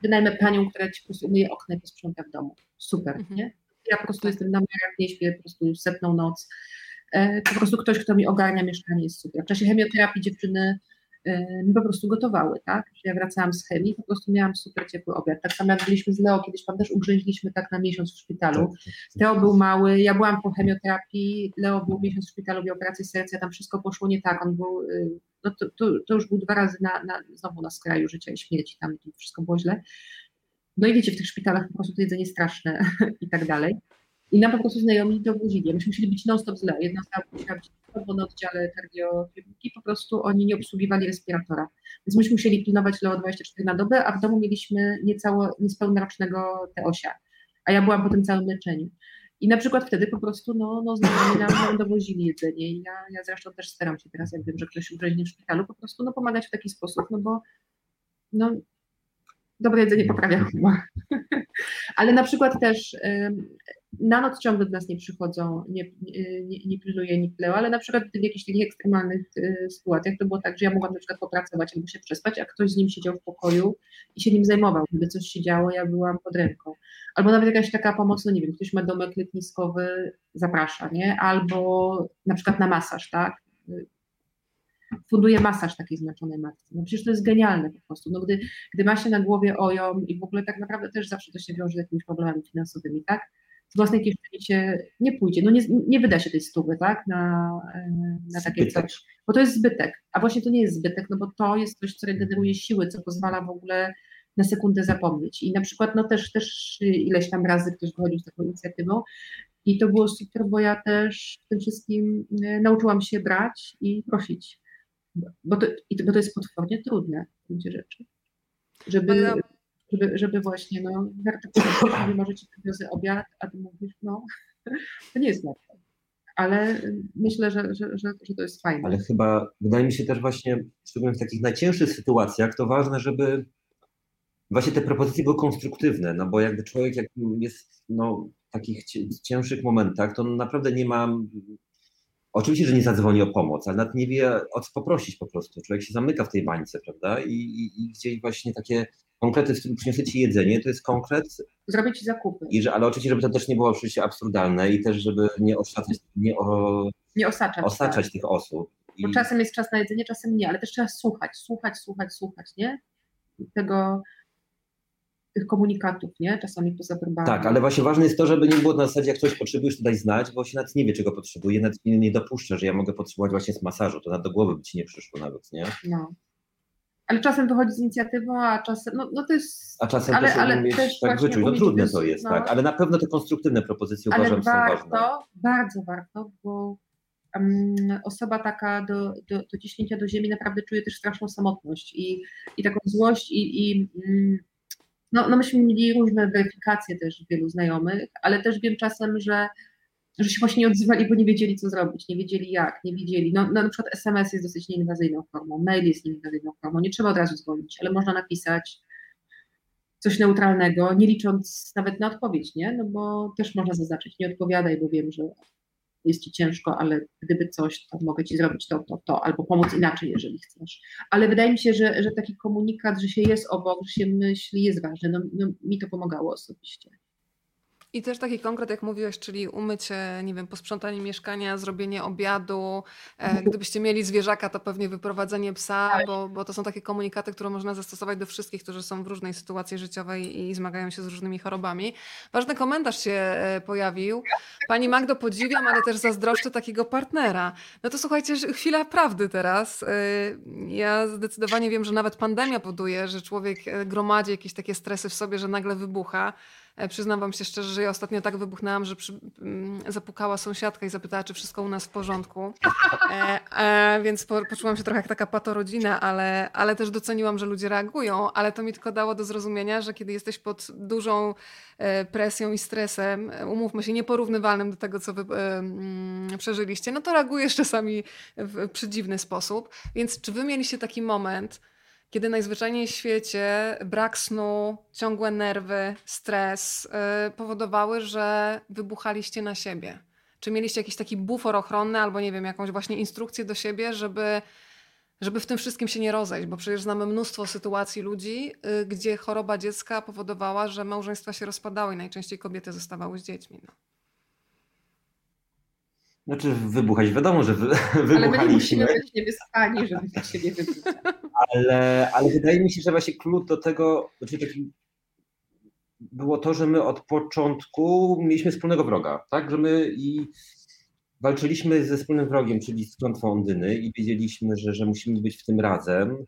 Speaker 2: wynajmę panią, która ci po prostu umyje okna i posprząta w domu. Super, mhm. nie? Ja po prostu tak. jestem na miarach, nie śpię po prostu setną noc. E, po prostu ktoś, kto mi ogarnia mieszkanie jest super. W czasie chemioterapii dziewczyny mi po prostu gotowały, tak? Ja wracałam z chemii, po prostu miałam super ciepły obiad. Tak samo jak byliśmy z Leo, kiedyś pan też ugrzęźliśmy tak na miesiąc w szpitalu. Tak, tak, tak. Leo był mały, ja byłam po chemioterapii, Leo był miesiąc w szpitalu, miał operację serca, tam wszystko poszło nie tak, on był, y, no to, to, to już był dwa razy na, na, znowu na skraju życia i śmierci, tam wszystko było źle. No i wiecie, w tych szpitalach po prostu to jedzenie straszne *laughs* i tak dalej. I nam po prostu znajomi dowozili. Myśmy musieli być non-stop z Leo. Jedna osoba musiała być bo na oddziale kardiochirurgii po prostu oni nie obsługiwali respiratora. Więc myśmy musieli pilnować Leo 24 na dobę, a w domu mieliśmy niecało, niespełnorocznego T8, a ja byłam po tym całym leczeniu. I na przykład wtedy po prostu no, no znajomi nam, nam dowozili jedzenie i ja, ja zresztą też staram się teraz, jak wiem, że ktoś ugrzęźnie w szpitalu, po prostu no, pomagać w taki sposób, no bo no, dobre jedzenie poprawia humor. *laughs* Ale na przykład też na noc ciągle do nas nie przychodzą, nie, nie, nie pilnuje ale na przykład w jakichś takich ekstremalnych y, sytuacjach to było tak, że ja mogłam na przykład popracować albo się przespać, a ktoś z nim siedział w pokoju i się nim zajmował. Gdyby coś się działo, ja byłam pod ręką. Albo nawet jakaś taka pomoc, no nie wiem, ktoś ma domek letniskowy, zaprasza, nie? Albo na przykład na masaż, tak? funduje masaż takiej zmęczonej matce. No przecież to jest genialne po prostu. No gdy, gdy ma się na głowie oją i w ogóle tak naprawdę też zawsze to się wiąże z jakimiś problemami finansowymi, tak? Z własnej kieszeni się nie pójdzie. No nie, nie wyda się tej stówy, tak? Na, e, na takie coś. Bo to jest zbytek. A właśnie to nie jest zbytek, no bo to jest coś, co regeneruje siły, co pozwala w ogóle na sekundę zapomnieć. I na przykład no też, też ileś tam razy ktoś wychodził z taką inicjatywą i to było super, bo ja też w tym wszystkim e, nauczyłam się brać i prosić bo to, bo to jest potwornie trudne w gruncie rzeczy. Żeby, żeby, żeby właśnie, no, nie możecie wiozę obiad, a ty mówisz, no, *laughs* to nie jest łatwe. Ale myślę, że, że, że, że to jest fajne.
Speaker 3: Ale chyba wydaje mi się też właśnie, szczególnie w takich najcięższych sytuacjach, to ważne, żeby właśnie te propozycje były konstruktywne, no bo jakby człowiek jak jest no, w takich cięższych momentach, to naprawdę nie ma Oczywiście, że nie zadzwoni o pomoc, ale nawet nie wie o co poprosić po prostu. Człowiek się zamyka w tej bańce, prawda? I, i, i gdzieś właśnie takie konkrety, w którym przyniosę ci jedzenie, to jest konkret.
Speaker 2: Zrobić zakupy.
Speaker 3: I że, ale oczywiście, żeby to też nie było oczywiście absurdalne i też, żeby nie osaczać, nie, o,
Speaker 2: nie osaczać,
Speaker 3: osaczać tak. tych osób.
Speaker 2: I... Bo czasem jest czas na jedzenie, czasem nie, ale też trzeba słuchać, słuchać, słuchać, słuchać, nie? Tego, tych komunikatów, nie? Czasami poza werbalnie.
Speaker 3: Tak, ale właśnie ważne jest to, żeby nie było na zasadzie, jak coś potrzebujesz, to daj znać, bo się nawet nie wie, czego potrzebuje, nawet nie, nie dopuszcza, że ja mogę potrzebować właśnie z masażu, to nawet do głowy by ci nie przyszło nawet, nie?
Speaker 2: No. ale czasem wychodzi z inicjatywą, a czasem, no, no to jest,
Speaker 3: A czasem
Speaker 2: Ale-
Speaker 3: też
Speaker 2: ale
Speaker 3: umieć
Speaker 2: też
Speaker 3: tak wyczuć. No trudne to jest,
Speaker 2: no.
Speaker 3: tak. Ale na pewno te konstruktywne propozycje
Speaker 2: ale
Speaker 3: uważam, że są ważne.
Speaker 2: warto, bardzo warto, bo um, osoba taka do, do, do ciśnięcia do ziemi naprawdę czuje też straszną samotność i, i taką złość i, i mm, no, no myśmy mieli różne weryfikacje też wielu znajomych, ale też wiem czasem, że że się właśnie nie odzywali, bo nie wiedzieli, co zrobić, nie wiedzieli jak, nie wiedzieli. No, no na przykład SMS jest dosyć nieinwazyjną formą, mail jest nieinwazyjną formą, nie trzeba od razu dzwonić, ale można napisać coś neutralnego, nie licząc nawet na odpowiedź, nie? No bo też można zaznaczyć, nie odpowiadaj, bo wiem, że jest ci ciężko, ale gdyby coś, to mogę ci zrobić to, to, to, albo pomóc inaczej, jeżeli chcesz. Ale wydaje mi się, że, że taki komunikat, że się jest obok, że się myśli, jest ważny. No, no mi to pomagało osobiście.
Speaker 1: I też taki konkret, jak mówiłeś, czyli umycie, nie wiem, posprzątanie mieszkania, zrobienie obiadu. E, gdybyście mieli zwierzaka, to pewnie wyprowadzenie psa,
Speaker 2: Tak.
Speaker 1: bo, bo to są takie komunikaty, które można zastosować do wszystkich, którzy są w różnej sytuacji życiowej i zmagają się z różnymi chorobami. Ważny komentarz się e, pojawił. Pani Magdo, podziwiam, ale też zazdroszczę takiego partnera. No to słuchajcie, chwila prawdy teraz. E, Ja zdecydowanie wiem, że nawet pandemia powoduje, że człowiek gromadzi jakieś takie stresy w sobie, że nagle wybucha. E, Przyznam wam się szczerze, że ja ostatnio tak wybuchnęłam, że przy, mm, zapukała sąsiadka i zapytała, czy wszystko u nas w porządku. E, e, więc po, poczułam się trochę jak taka patorodzina, ale, ale też doceniłam, że ludzie reagują, ale to mi tylko dało do zrozumienia, że kiedy jesteś pod dużą e, presją i stresem, e, umówmy się, nieporównywalnym do tego, co wy e, mm, przeżyliście, no to reagujesz czasami w przedziwny sposób. Więc czy wy mieliście taki moment, kiedy najzwyczajniej w świecie brak snu, ciągłe nerwy, stres yy, powodowały, że wybuchaliście na siebie? Czy mieliście jakiś taki bufor ochronny albo nie wiem, jakąś właśnie instrukcję do siebie, żeby, żeby w tym wszystkim się nie rozejść? Bo przecież znamy mnóstwo sytuacji ludzi, yy, gdzie choroba dziecka powodowała, że małżeństwa się rozpadały i najczęściej kobiety zostawały z dziećmi. No.
Speaker 3: Znaczy wybuchać, wiadomo, że wy, *laughs*
Speaker 2: Ale my nie
Speaker 3: wybuchaliśmy.
Speaker 2: musimy być niewyspani, żeby z siebie wybuchać.
Speaker 3: Ale, ale wydaje mi się, że właśnie klucz do tego, znaczy taki, było to, że my od początku mieliśmy wspólnego wroga, tak? Że my i walczyliśmy ze wspólnym wrogiem, czyli z klątwą Ondyny i wiedzieliśmy, że, że musimy być w tym razem y,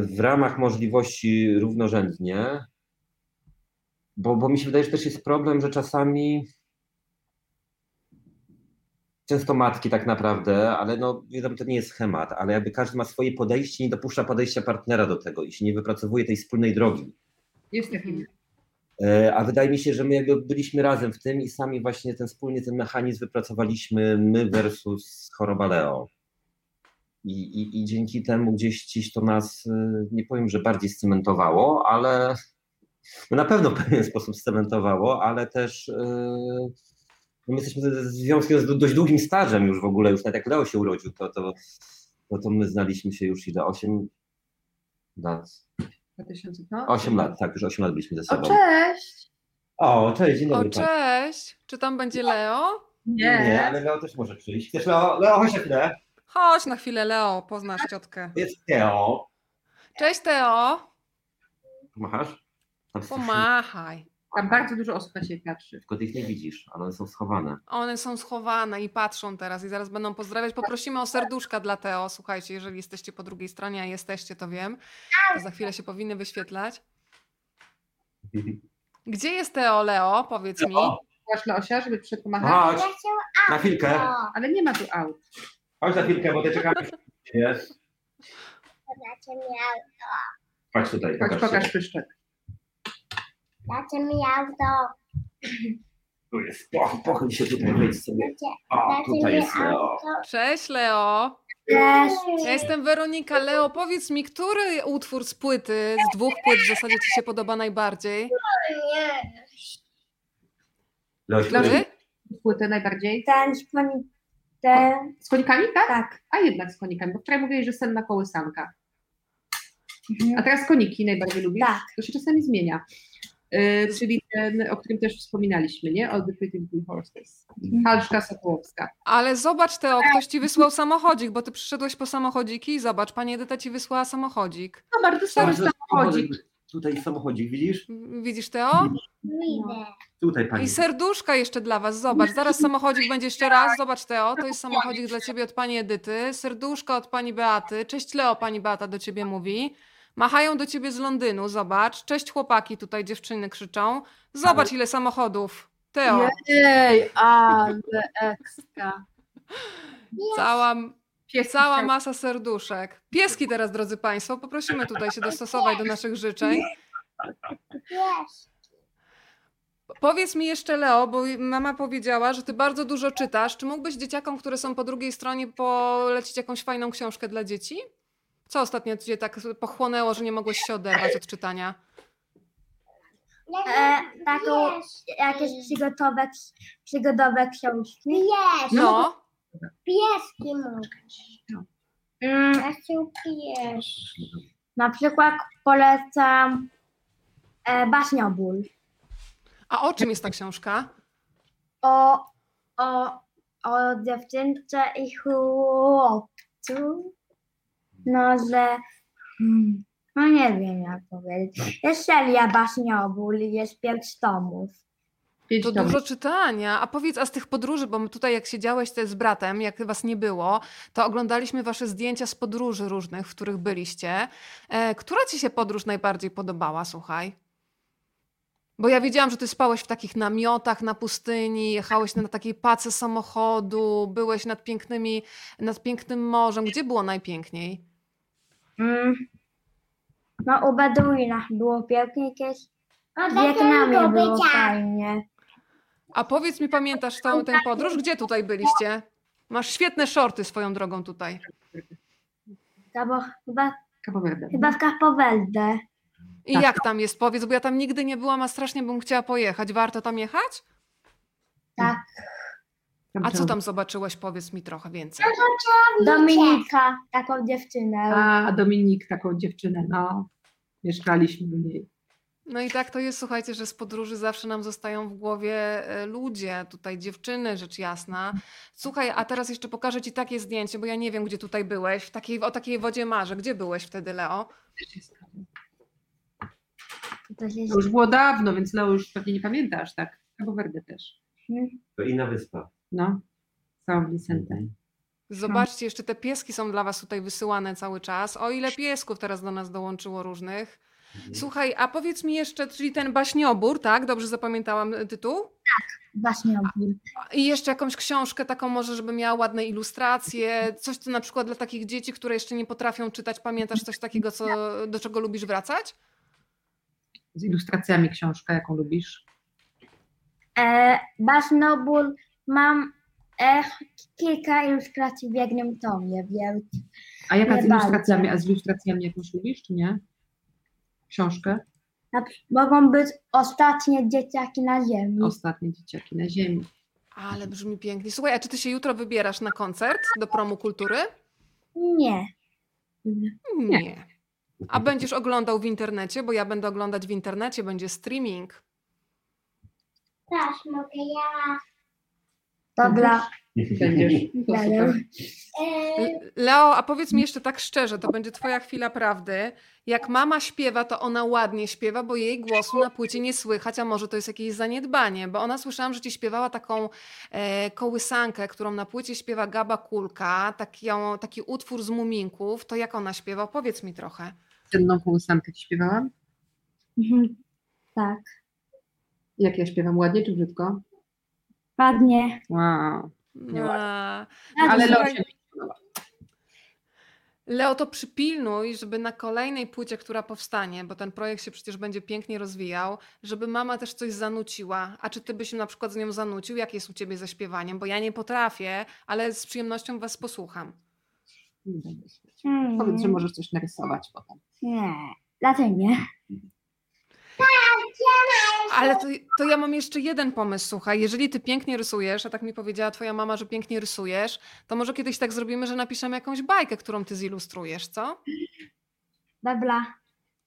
Speaker 3: w ramach możliwości równorzędnie, bo, bo mi się wydaje, że też jest problem, że czasami często matki tak naprawdę, ale no wiadomo, to nie jest schemat, ale jakby każdy ma swoje podejście, nie dopuszcza podejścia partnera do tego i się nie wypracowuje tej wspólnej drogi.
Speaker 2: Jest taki
Speaker 1: Mhm.
Speaker 3: E, A wydaje mi się, że my jakby byliśmy razem w tym i sami właśnie ten wspólnie ten mechanizm wypracowaliśmy my versus choroba Leo. I, i, I dzięki temu gdzieś, gdzieś to nas, e, nie powiem, że bardziej scementowało, ale no na pewno w pewien sposób scementowało, ale też no my jesteśmy związkiem z do- dość długim stażem już w ogóle, już nawet jak Leo się urodził, to, to, to, to my znaliśmy się już ile? 8 lat.
Speaker 2: 2000, no.
Speaker 3: 8 lat, tak, już 8 lat byliśmy ze
Speaker 2: O,
Speaker 3: sobą.
Speaker 2: cześć!
Speaker 3: O, cześć, dzień
Speaker 1: O,
Speaker 3: dobry. Państwu.
Speaker 1: cześć! Czy tam będzie Leo?
Speaker 2: Nie,
Speaker 3: Nie, ale Leo też może przyjść. Chcesz Leo? Leo, chodź na chwilę.
Speaker 1: Chodź na chwilę, Leo, poznasz ciotkę.
Speaker 3: Jest Teo.
Speaker 1: Cześć, Teo!
Speaker 3: Strasznie-
Speaker 1: Pomachaj.
Speaker 2: Tam bardzo dużo osób na siebie patrzy.
Speaker 3: Tylko ty ich nie widzisz, ale one są schowane.
Speaker 1: One są schowane i patrzą teraz i zaraz będą pozdrawiać. Poprosimy o serduszka dla Teo. Słuchajcie, jeżeli jesteście po drugiej stronie, a jesteście, to wiem, to za chwilę się powinny wyświetlać. Gdzie jest Teo, Leo? Powiedz mi.
Speaker 2: Masz Leosia, żeby przyszedł pomachać?
Speaker 3: Chodź, na chwilkę.
Speaker 2: Ale nie ma tu aut.
Speaker 3: Chodź na chwilkę, bo ty czekamy. Jest. Chodź tutaj,
Speaker 2: Chodź,
Speaker 3: pokaż
Speaker 2: pyszczek.
Speaker 4: Dacie mi auto. *clears throat*
Speaker 3: Tu jest. Po, pochyl się tutaj, wejdź sobie. O,
Speaker 4: dacie
Speaker 3: tutaj
Speaker 4: mi
Speaker 3: jest Leo.
Speaker 4: auto.
Speaker 1: Cześć, Leo. Ja jestem Weronika. Leo, powiedz mi, który utwór z płyty, z dwóch płyt w zasadzie ci się podoba najbardziej?
Speaker 3: Leo,
Speaker 1: Który?
Speaker 2: Płytę najbardziej.
Speaker 4: Ten szpon- ten,
Speaker 2: Z konikami, tak?
Speaker 4: tak.
Speaker 2: A jednak z konikami, bo wczoraj mówiłeś, że senna kołysanka. A teraz koniki najbardziej lubisz?
Speaker 4: Tak.
Speaker 2: To się czasami zmienia. Y, czyli ten, o którym też wspominaliśmy, nie? All the Pretty Blue Horses. Halszka Sokołowska.
Speaker 1: Ale zobacz, Teo, ktoś ci wysłał samochodzik, bo ty przyszedłeś po samochodziki i zobacz, pani Edyta ci wysłała samochodzik.
Speaker 2: No bardzo stary
Speaker 3: Bardzo
Speaker 2: samochodzik.
Speaker 3: tutaj samochodzik, widzisz?
Speaker 1: Widzisz, Teo?
Speaker 4: Widzę.
Speaker 3: Tutaj pani.
Speaker 1: I serduszka jeszcze dla was. Zobacz, zaraz samochodzik będzie jeszcze raz. Zobacz, Teo, to jest samochodzik dla ciebie od pani Edyty. Serduszka od pani Beaty. Cześć, Leo, pani Beata do ciebie mówi. Machają do ciebie z Londynu, zobacz. Cześć, chłopaki, tutaj dziewczyny krzyczą. Zobacz, ile samochodów. Teo,
Speaker 2: Jej, ale ekstra. *laughs*
Speaker 1: cała,
Speaker 2: Pieski
Speaker 1: cała masa serduszek. Pieski teraz, drodzy państwo, poprosimy tutaj się dostosować do naszych życzeń. Powiedz mi jeszcze, Leo, bo mama powiedziała, że ty bardzo dużo czytasz. Czy mógłbyś dzieciakom, które są po drugiej stronie, polecić jakąś fajną książkę dla dzieci? Co ostatnio cię tak pochłonęło, że nie mogłeś się oderwać od czytania?
Speaker 4: E, taką, jakieś przygotowe, przygodowe książki. Wiesz.
Speaker 1: No,
Speaker 4: Pieski mówisz.
Speaker 2: Mm,
Speaker 4: Ja chcę pies.
Speaker 5: Na przykład polecam e, Baśniobór.
Speaker 1: a o czym jest ta książka?
Speaker 5: O, o, o dziewczynce i chłopcu. No, że... Hmm, no nie wiem jak powiedzieć. Jest seria i jest pięć tomów.
Speaker 2: pięć
Speaker 1: To
Speaker 2: tomów.
Speaker 1: dużo czytania. A powiedz, a z tych podróży, bo my tutaj jak siedziałeś z bratem, jak was nie było, to oglądaliśmy wasze zdjęcia z podróży różnych, w których byliście. E, która ci się podróż najbardziej podobała, słuchaj? Bo ja wiedziałam, że ty spałeś w takich namiotach na pustyni, jechałeś na takiej pace samochodu, byłeś nad pięknymi, nad pięknym morzem. Gdzie było najpiękniej?
Speaker 5: Mm. No, u Beduinach było pięknie,
Speaker 4: O,
Speaker 5: w Wietnamie było fajnie.
Speaker 1: A powiedz mi, pamiętasz tę, tę podróż? Gdzie tutaj byliście? Masz świetne shorty swoją drogą tutaj.
Speaker 5: To bo chyba, chyba w Capo Verde.
Speaker 1: I
Speaker 2: Tak.
Speaker 1: jak tam jest? Powiedz, bo ja tam nigdy nie byłam, a strasznie bym chciała pojechać. Warto tam jechać?
Speaker 5: Tak.
Speaker 1: A co tam zobaczyłeś? Powiedz mi trochę więcej.
Speaker 5: Dominika, taką dziewczynę.
Speaker 2: A, Dominik, taką dziewczynę, no. Mieszkaliśmy u niej.
Speaker 1: No i tak to jest, słuchajcie, że z podróży zawsze nam zostają w głowie e, ludzie, tutaj dziewczyny, rzecz jasna. Słuchaj, a teraz jeszcze pokażę Ci takie zdjęcie, bo ja nie wiem, gdzie tutaj byłeś, w takiej, o takiej wodzie marzę. Gdzie byłeś wtedy, Leo?
Speaker 5: To
Speaker 2: już było dawno, więc Leo już pewnie nie pamiętasz, tak? Cabo Verde też.
Speaker 3: To inna wyspa.
Speaker 2: No. São Vicente.
Speaker 1: Zobaczcie, jeszcze te pieski są dla Was tutaj wysyłane cały czas. O ile piesków teraz do nas dołączyło różnych. Słuchaj, a powiedz mi jeszcze, czyli ten baśniobór, tak? Dobrze zapamiętałam e, tytuł?
Speaker 5: Baśniobór.
Speaker 1: I jeszcze jakąś książkę taką może, żeby miała ładne ilustracje, coś co na przykład dla takich dzieci, które jeszcze nie potrafią czytać. Pamiętasz coś takiego, co, do czego lubisz wracać?
Speaker 2: Z ilustracjami książka, jaką lubisz?
Speaker 5: E, Baśniobór mam e, kilka ilustracji w jednym tomie, więc
Speaker 2: A jaka z
Speaker 5: bardzo.
Speaker 2: ilustracjami? A z ilustracjami jakąś lubisz, czy nie? Książkę?
Speaker 5: mogą być ostatnie dzieciaki na ziemi.
Speaker 2: Ostatnie dzieciaki na ziemi.
Speaker 1: Ale brzmi pięknie. Słuchaj, a czy ty się jutro wybierasz na koncert do promu kultury?
Speaker 5: Nie.
Speaker 1: Nie. A będziesz oglądał w internecie, bo ja będę oglądać w internecie, będzie streaming.
Speaker 4: Też mogę ja.
Speaker 5: Dobra.
Speaker 2: Będziesz. To *laughs*
Speaker 5: Dalej.
Speaker 2: super.
Speaker 4: E,
Speaker 1: Leo, a powiedz mi jeszcze tak szczerze, to będzie twoja chwila prawdy. Jak mama śpiewa, to ona ładnie śpiewa, bo jej głosu na płycie nie słychać, a może to jest jakieś zaniedbanie, bo ona słyszałam, że ci śpiewała taką e, kołysankę, którą na płycie śpiewa Gaba Kulka, taki, ją, taki utwór z Muminków. To jak ona śpiewa? Powiedz mi trochę.
Speaker 2: Cenną kołysankę ci śpiewałam?
Speaker 5: Mhm. Tak.
Speaker 2: Jak ja śpiewam, ładnie czy brzydko?
Speaker 5: Ładnie.
Speaker 2: Wow.
Speaker 1: A,
Speaker 2: Ale Leo się
Speaker 1: Leo, to przypilnuj, żeby na kolejnej płycie, która powstanie, bo ten projekt się przecież będzie pięknie rozwijał, żeby mama też coś zanuciła. A czy ty byś na przykład z nią zanucił? Jak jest u ciebie ze śpiewaniem? Bo ja nie potrafię, ale z przyjemnością was posłucham.
Speaker 2: nie będę.
Speaker 5: Hmm.
Speaker 2: Powiedz, że możesz coś narysować potem.
Speaker 5: Nie. Dlaczego nie?
Speaker 1: Ale to, to ja mam jeszcze jeden pomysł, słuchaj. Jeżeli ty pięknie rysujesz, a tak mi powiedziała twoja mama, że pięknie rysujesz, to może kiedyś tak zrobimy, że napiszemy jakąś bajkę, którą ty zilustrujesz, co?
Speaker 5: Dobra.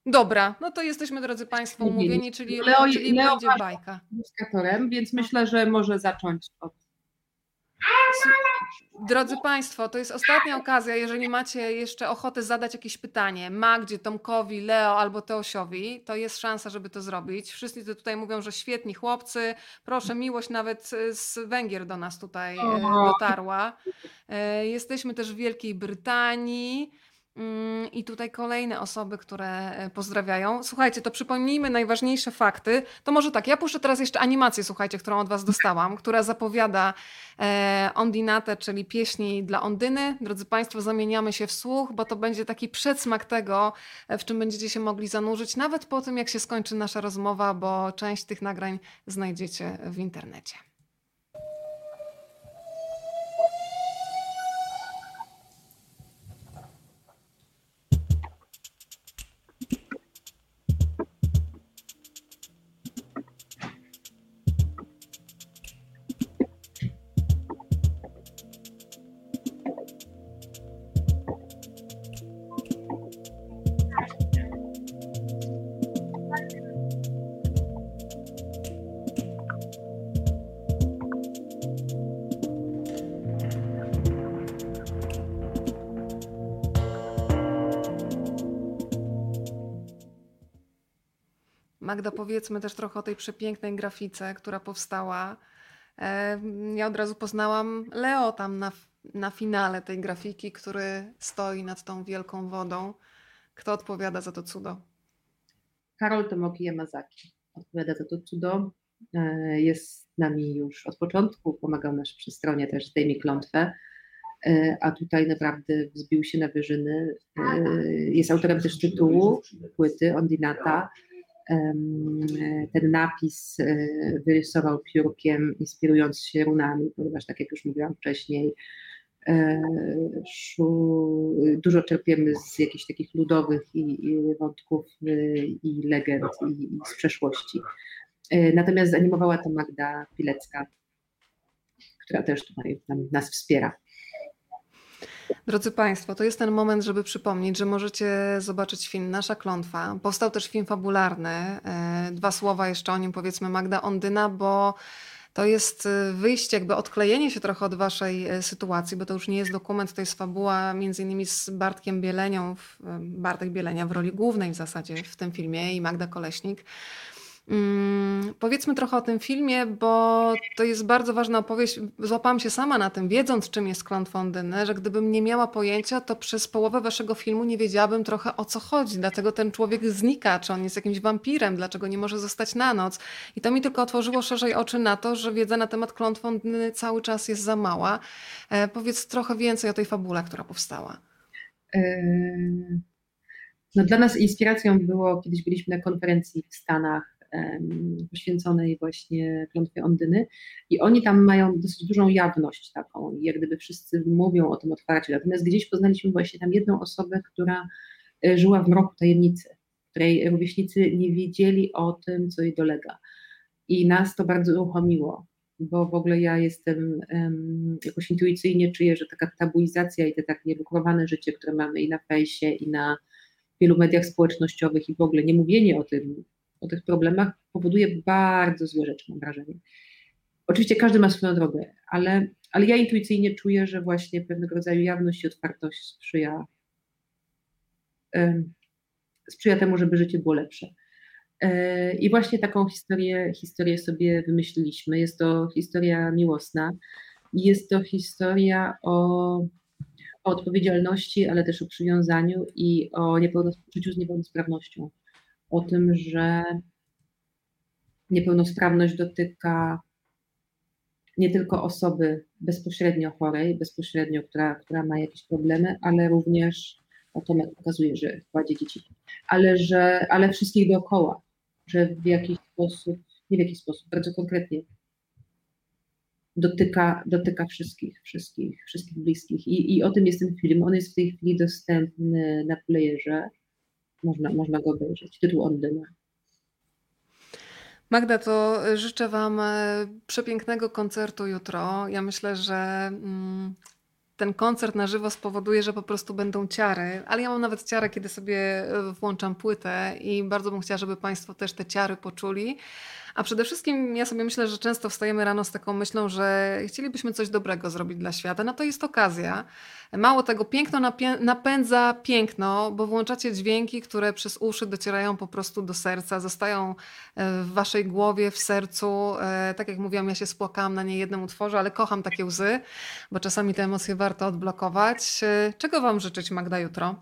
Speaker 1: Dobra, no to jesteśmy, drodzy Państwo, umówieni, czyli,
Speaker 2: Leo-
Speaker 1: czyli
Speaker 2: Leo
Speaker 1: będzie bajka.
Speaker 2: Ilustratorem, więc myślę, że może zacząć od...
Speaker 1: Drodzy Państwo, to jest ostatnia okazja, jeżeli macie jeszcze ochotę zadać jakieś pytanie Magdzie, Tomkowi, Leo albo Teosiowi, to jest szansa, żeby to zrobić. Wszyscy tutaj mówią, że świetni chłopcy. Proszę, miłość nawet z Węgier do nas tutaj y, dotarła. Y, Jesteśmy też w Wielkiej Brytanii. Mm, I tutaj kolejne osoby, które e, pozdrawiają. Słuchajcie, to przypomnijmy najważniejsze fakty. To może tak, ja puszczę teraz jeszcze animację, słuchajcie, którą od Was dostałam, która zapowiada e, Ondinatę, czyli pieśni dla Ondyny. Drodzy Państwo, zamieniamy się w słuch, bo to będzie taki przedsmak tego, e, w czym będziecie się mogli zanurzyć, nawet po tym, jak się skończy nasza rozmowa, bo część tych nagrań znajdziecie w internecie. Magda, powiedzmy też trochę o tej przepięknej grafice, która powstała. Ja od razu poznałam Leo tam na, na finale tej grafiki, który stoi nad tą wielką wodą. Kto odpowiada za to cudo?
Speaker 2: Karol Tomoki Yamazaki odpowiada za to cudo. E, Jest z nami już od początku, pomagał nas przy stronie też, zdejmij klątwę, E, a tutaj naprawdę wzbił się na wyżyny. E, Jest autorem też tytułu płyty Ondinata. Ten napis e, wyrysował piórkiem, inspirując się runami, ponieważ tak jak już mówiłam wcześniej, e, dużo czerpiemy z jakichś takich ludowych i, i wątków e, i legend i, i z przeszłości. Natomiast zanimowała to Magda Pilecka, która też tutaj nas wspiera.
Speaker 1: Drodzy Państwo, to jest ten moment, żeby przypomnieć, że możecie zobaczyć film Nasza Klątwa. Powstał też film fabularny. E, Dwa słowa jeszcze o nim powiedzmy Magda Ondyna, bo to jest e, wyjście, jakby odklejenie się trochę od waszej e, sytuacji, bo to już nie jest dokument, to jest fabuła między innymi z Bartkiem Bielenią, Bartek Bielenia w roli głównej w zasadzie w tym filmie i Magda Koleśnik. Mm, powiedzmy trochę o tym filmie, bo to jest bardzo ważna opowieść. Złapałam się sama na tym, wiedząc czym jest klątwa Ondyny, że gdybym nie miała pojęcia, to przez połowę waszego filmu nie wiedziałabym trochę o co chodzi. Dlatego ten człowiek znika, czy on jest jakimś wampirem, dlaczego nie może zostać na noc. I to mi tylko otworzyło szerzej oczy na to, że wiedza na temat klątwy Ondyny cały czas jest za mała. E, powiedz trochę więcej o tej fabule, która powstała.
Speaker 2: Em, No dla nas inspiracją było, kiedyś byliśmy na konferencji w Stanach poświęconej właśnie klątwie Ondyny. I oni tam mają dosyć dużą jawność taką. Jak gdyby wszyscy mówią o tym otwarcie, natomiast gdzieś poznaliśmy właśnie tam jedną osobę, która e, żyła w mroku tajemnicy, której rówieśnicy nie wiedzieli o tym, co jej dolega. I nas to bardzo uruchomiło, bo w ogóle ja jestem em, jakoś intuicyjnie czuję, że taka tabuizacja i te tak nielukrowane życie, które mamy i na fejsie, i na wielu mediach społecznościowych i w ogóle nie mówienie o tym, o tych problemach powoduje bardzo złe rzeczy, mam wrażenie. Oczywiście każdy ma swoją drogę, ale, ale ja intuicyjnie czuję, że właśnie pewnego rodzaju jawność i otwartość sprzyja, sprzyja temu, żeby życie było lepsze. E, I właśnie taką historię, historię sobie wymyśliliśmy. Jest to historia miłosna. Jest to historia o, o odpowiedzialności, ale też o przywiązaniu i o życiu z niepełnosprawnością. O tym, że niepełnosprawność dotyka nie tylko osoby bezpośrednio chorej, bezpośrednio, która, która ma jakieś problemy, ale również, o Tomek pokazuje, że kładzie dzieci, ale, że, ale wszystkich dookoła, że w jakiś sposób, nie w jakiś sposób, bardzo konkretnie dotyka, dotyka wszystkich, wszystkich, wszystkich bliskich. I, I o tym jest ten film. On jest w tej chwili dostępny na playerze. Można, można go obejrzeć. Tytuł Ondyna.
Speaker 1: Magda, to życzę Wam e, przepięknego koncertu jutro. Ja myślę, że mm, ten koncert na żywo spowoduje, że po prostu będą ciary, ale ja mam nawet ciarę, kiedy sobie e, włączam płytę i bardzo bym chciała, żeby Państwo też te ciary poczuli. A przede wszystkim ja sobie myślę, że często wstajemy rano z taką myślą, że chcielibyśmy coś dobrego zrobić dla świata. No to jest okazja. Mało tego, piękno napędza piękno, bo włączacie dźwięki, które przez uszy docierają po prostu do serca, zostają e, w waszej głowie, w sercu. E, Tak jak mówiłam, ja się spłakałam na niejednym utworze, ale kocham takie łzy, bo czasami te emocje warto odblokować. E, Czego wam życzyć, Magda, jutro?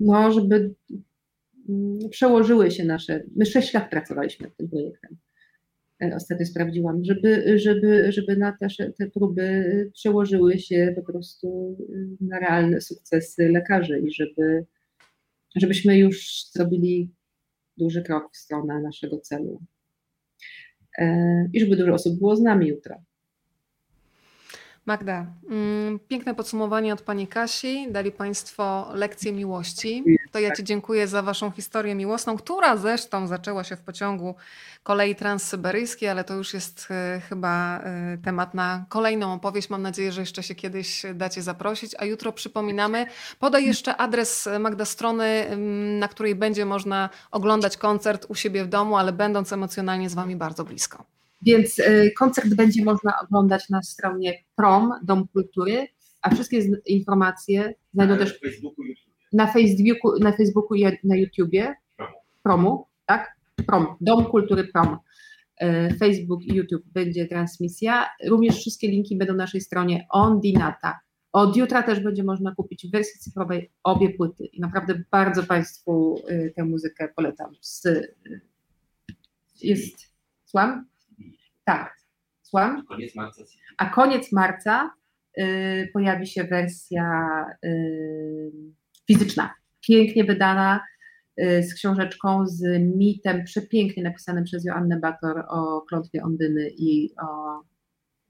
Speaker 2: No, żeby przełożyły się nasze. My sześć lat pracowaliśmy nad tym projektem. E, Ostatnio sprawdziłam, żeby, żeby, żeby na te, te próby przełożyły się po prostu y, na realne sukcesy lekarzy i żeby, żebyśmy już zrobili duży krok w stronę naszego celu. E, I żeby dużo osób było z nami jutro.
Speaker 1: Magda, mm, piękne podsumowanie od Pani Kasi. Dali Państwo lekcję miłości. To ja Ci dziękuję za Waszą historię miłosną, która zresztą zaczęła się w pociągu kolei transsyberyjskiej, ale to już jest e, chyba e, temat na kolejną opowieść. Mam nadzieję, że jeszcze się kiedyś dacie zaprosić. A jutro przypominamy, podaj jeszcze adres Magda strony, mm, na której będzie można oglądać koncert u siebie w domu, ale będąc emocjonalnie z Wami bardzo blisko.
Speaker 2: Więc e, koncert będzie można oglądać na stronie PROM, Dom Kultury, a wszystkie informacje znajdą też na Facebooku, na Facebooku i na YouTubie. Promu, tak? Prom, Dom Kultury Prom. E, Facebook i YouTube będzie transmisja. Również wszystkie linki będą na naszej stronie Ondinata. Od jutra też będzie można kupić w wersji cyfrowej obie płyty. I naprawdę bardzo Państwu e, tę muzykę polecam. Z, jest. Słucham? Tak. Słucham?
Speaker 3: Koniec marca.
Speaker 2: A koniec marca y, pojawi się wersja y, fizyczna, pięknie wydana, y, z książeczką, z mitem przepięknie napisanym przez Joannę Bator o klątwie Ondyny i o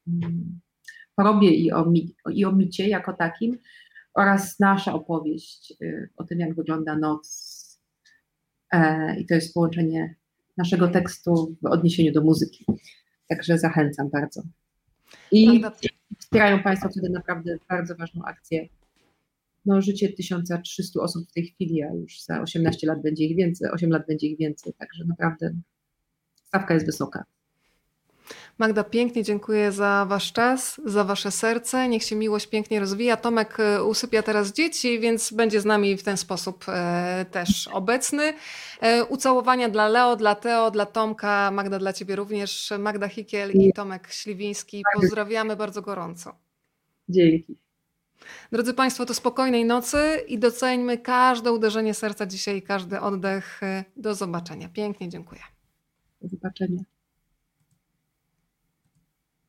Speaker 2: mm, chorobie i o, mi, i o micie jako takim oraz nasza opowieść y, o tym, jak wygląda noc. E, I to jest połączenie naszego tekstu w odniesieniu do muzyki. Także zachęcam bardzo. I
Speaker 1: Magda,
Speaker 2: wspierają Państwo wtedy naprawdę bardzo ważną akcję. No, życie 1300 osób w tej chwili, a już za 18 lat będzie ich więcej, 8 lat będzie ich więcej, także naprawdę stawka jest wysoka.
Speaker 1: Magda, pięknie dziękuję za Wasz czas, za Wasze serce. Niech się miłość pięknie rozwija. Tomek e, usypia teraz dzieci, więc będzie z nami w ten sposób e, też obecny. E, ucałowania dla Leo, dla Teo, dla Tomka, Magda dla Ciebie również, Magda Hikiel i Tomek Śliwiński. Pozdrawiamy bardzo gorąco.
Speaker 2: Dzięki.
Speaker 1: Drodzy Państwo, to spokojnej nocy i doceńmy każde uderzenie serca dzisiaj, każdy oddech. Do zobaczenia. Pięknie dziękuję.
Speaker 2: Do zobaczenia.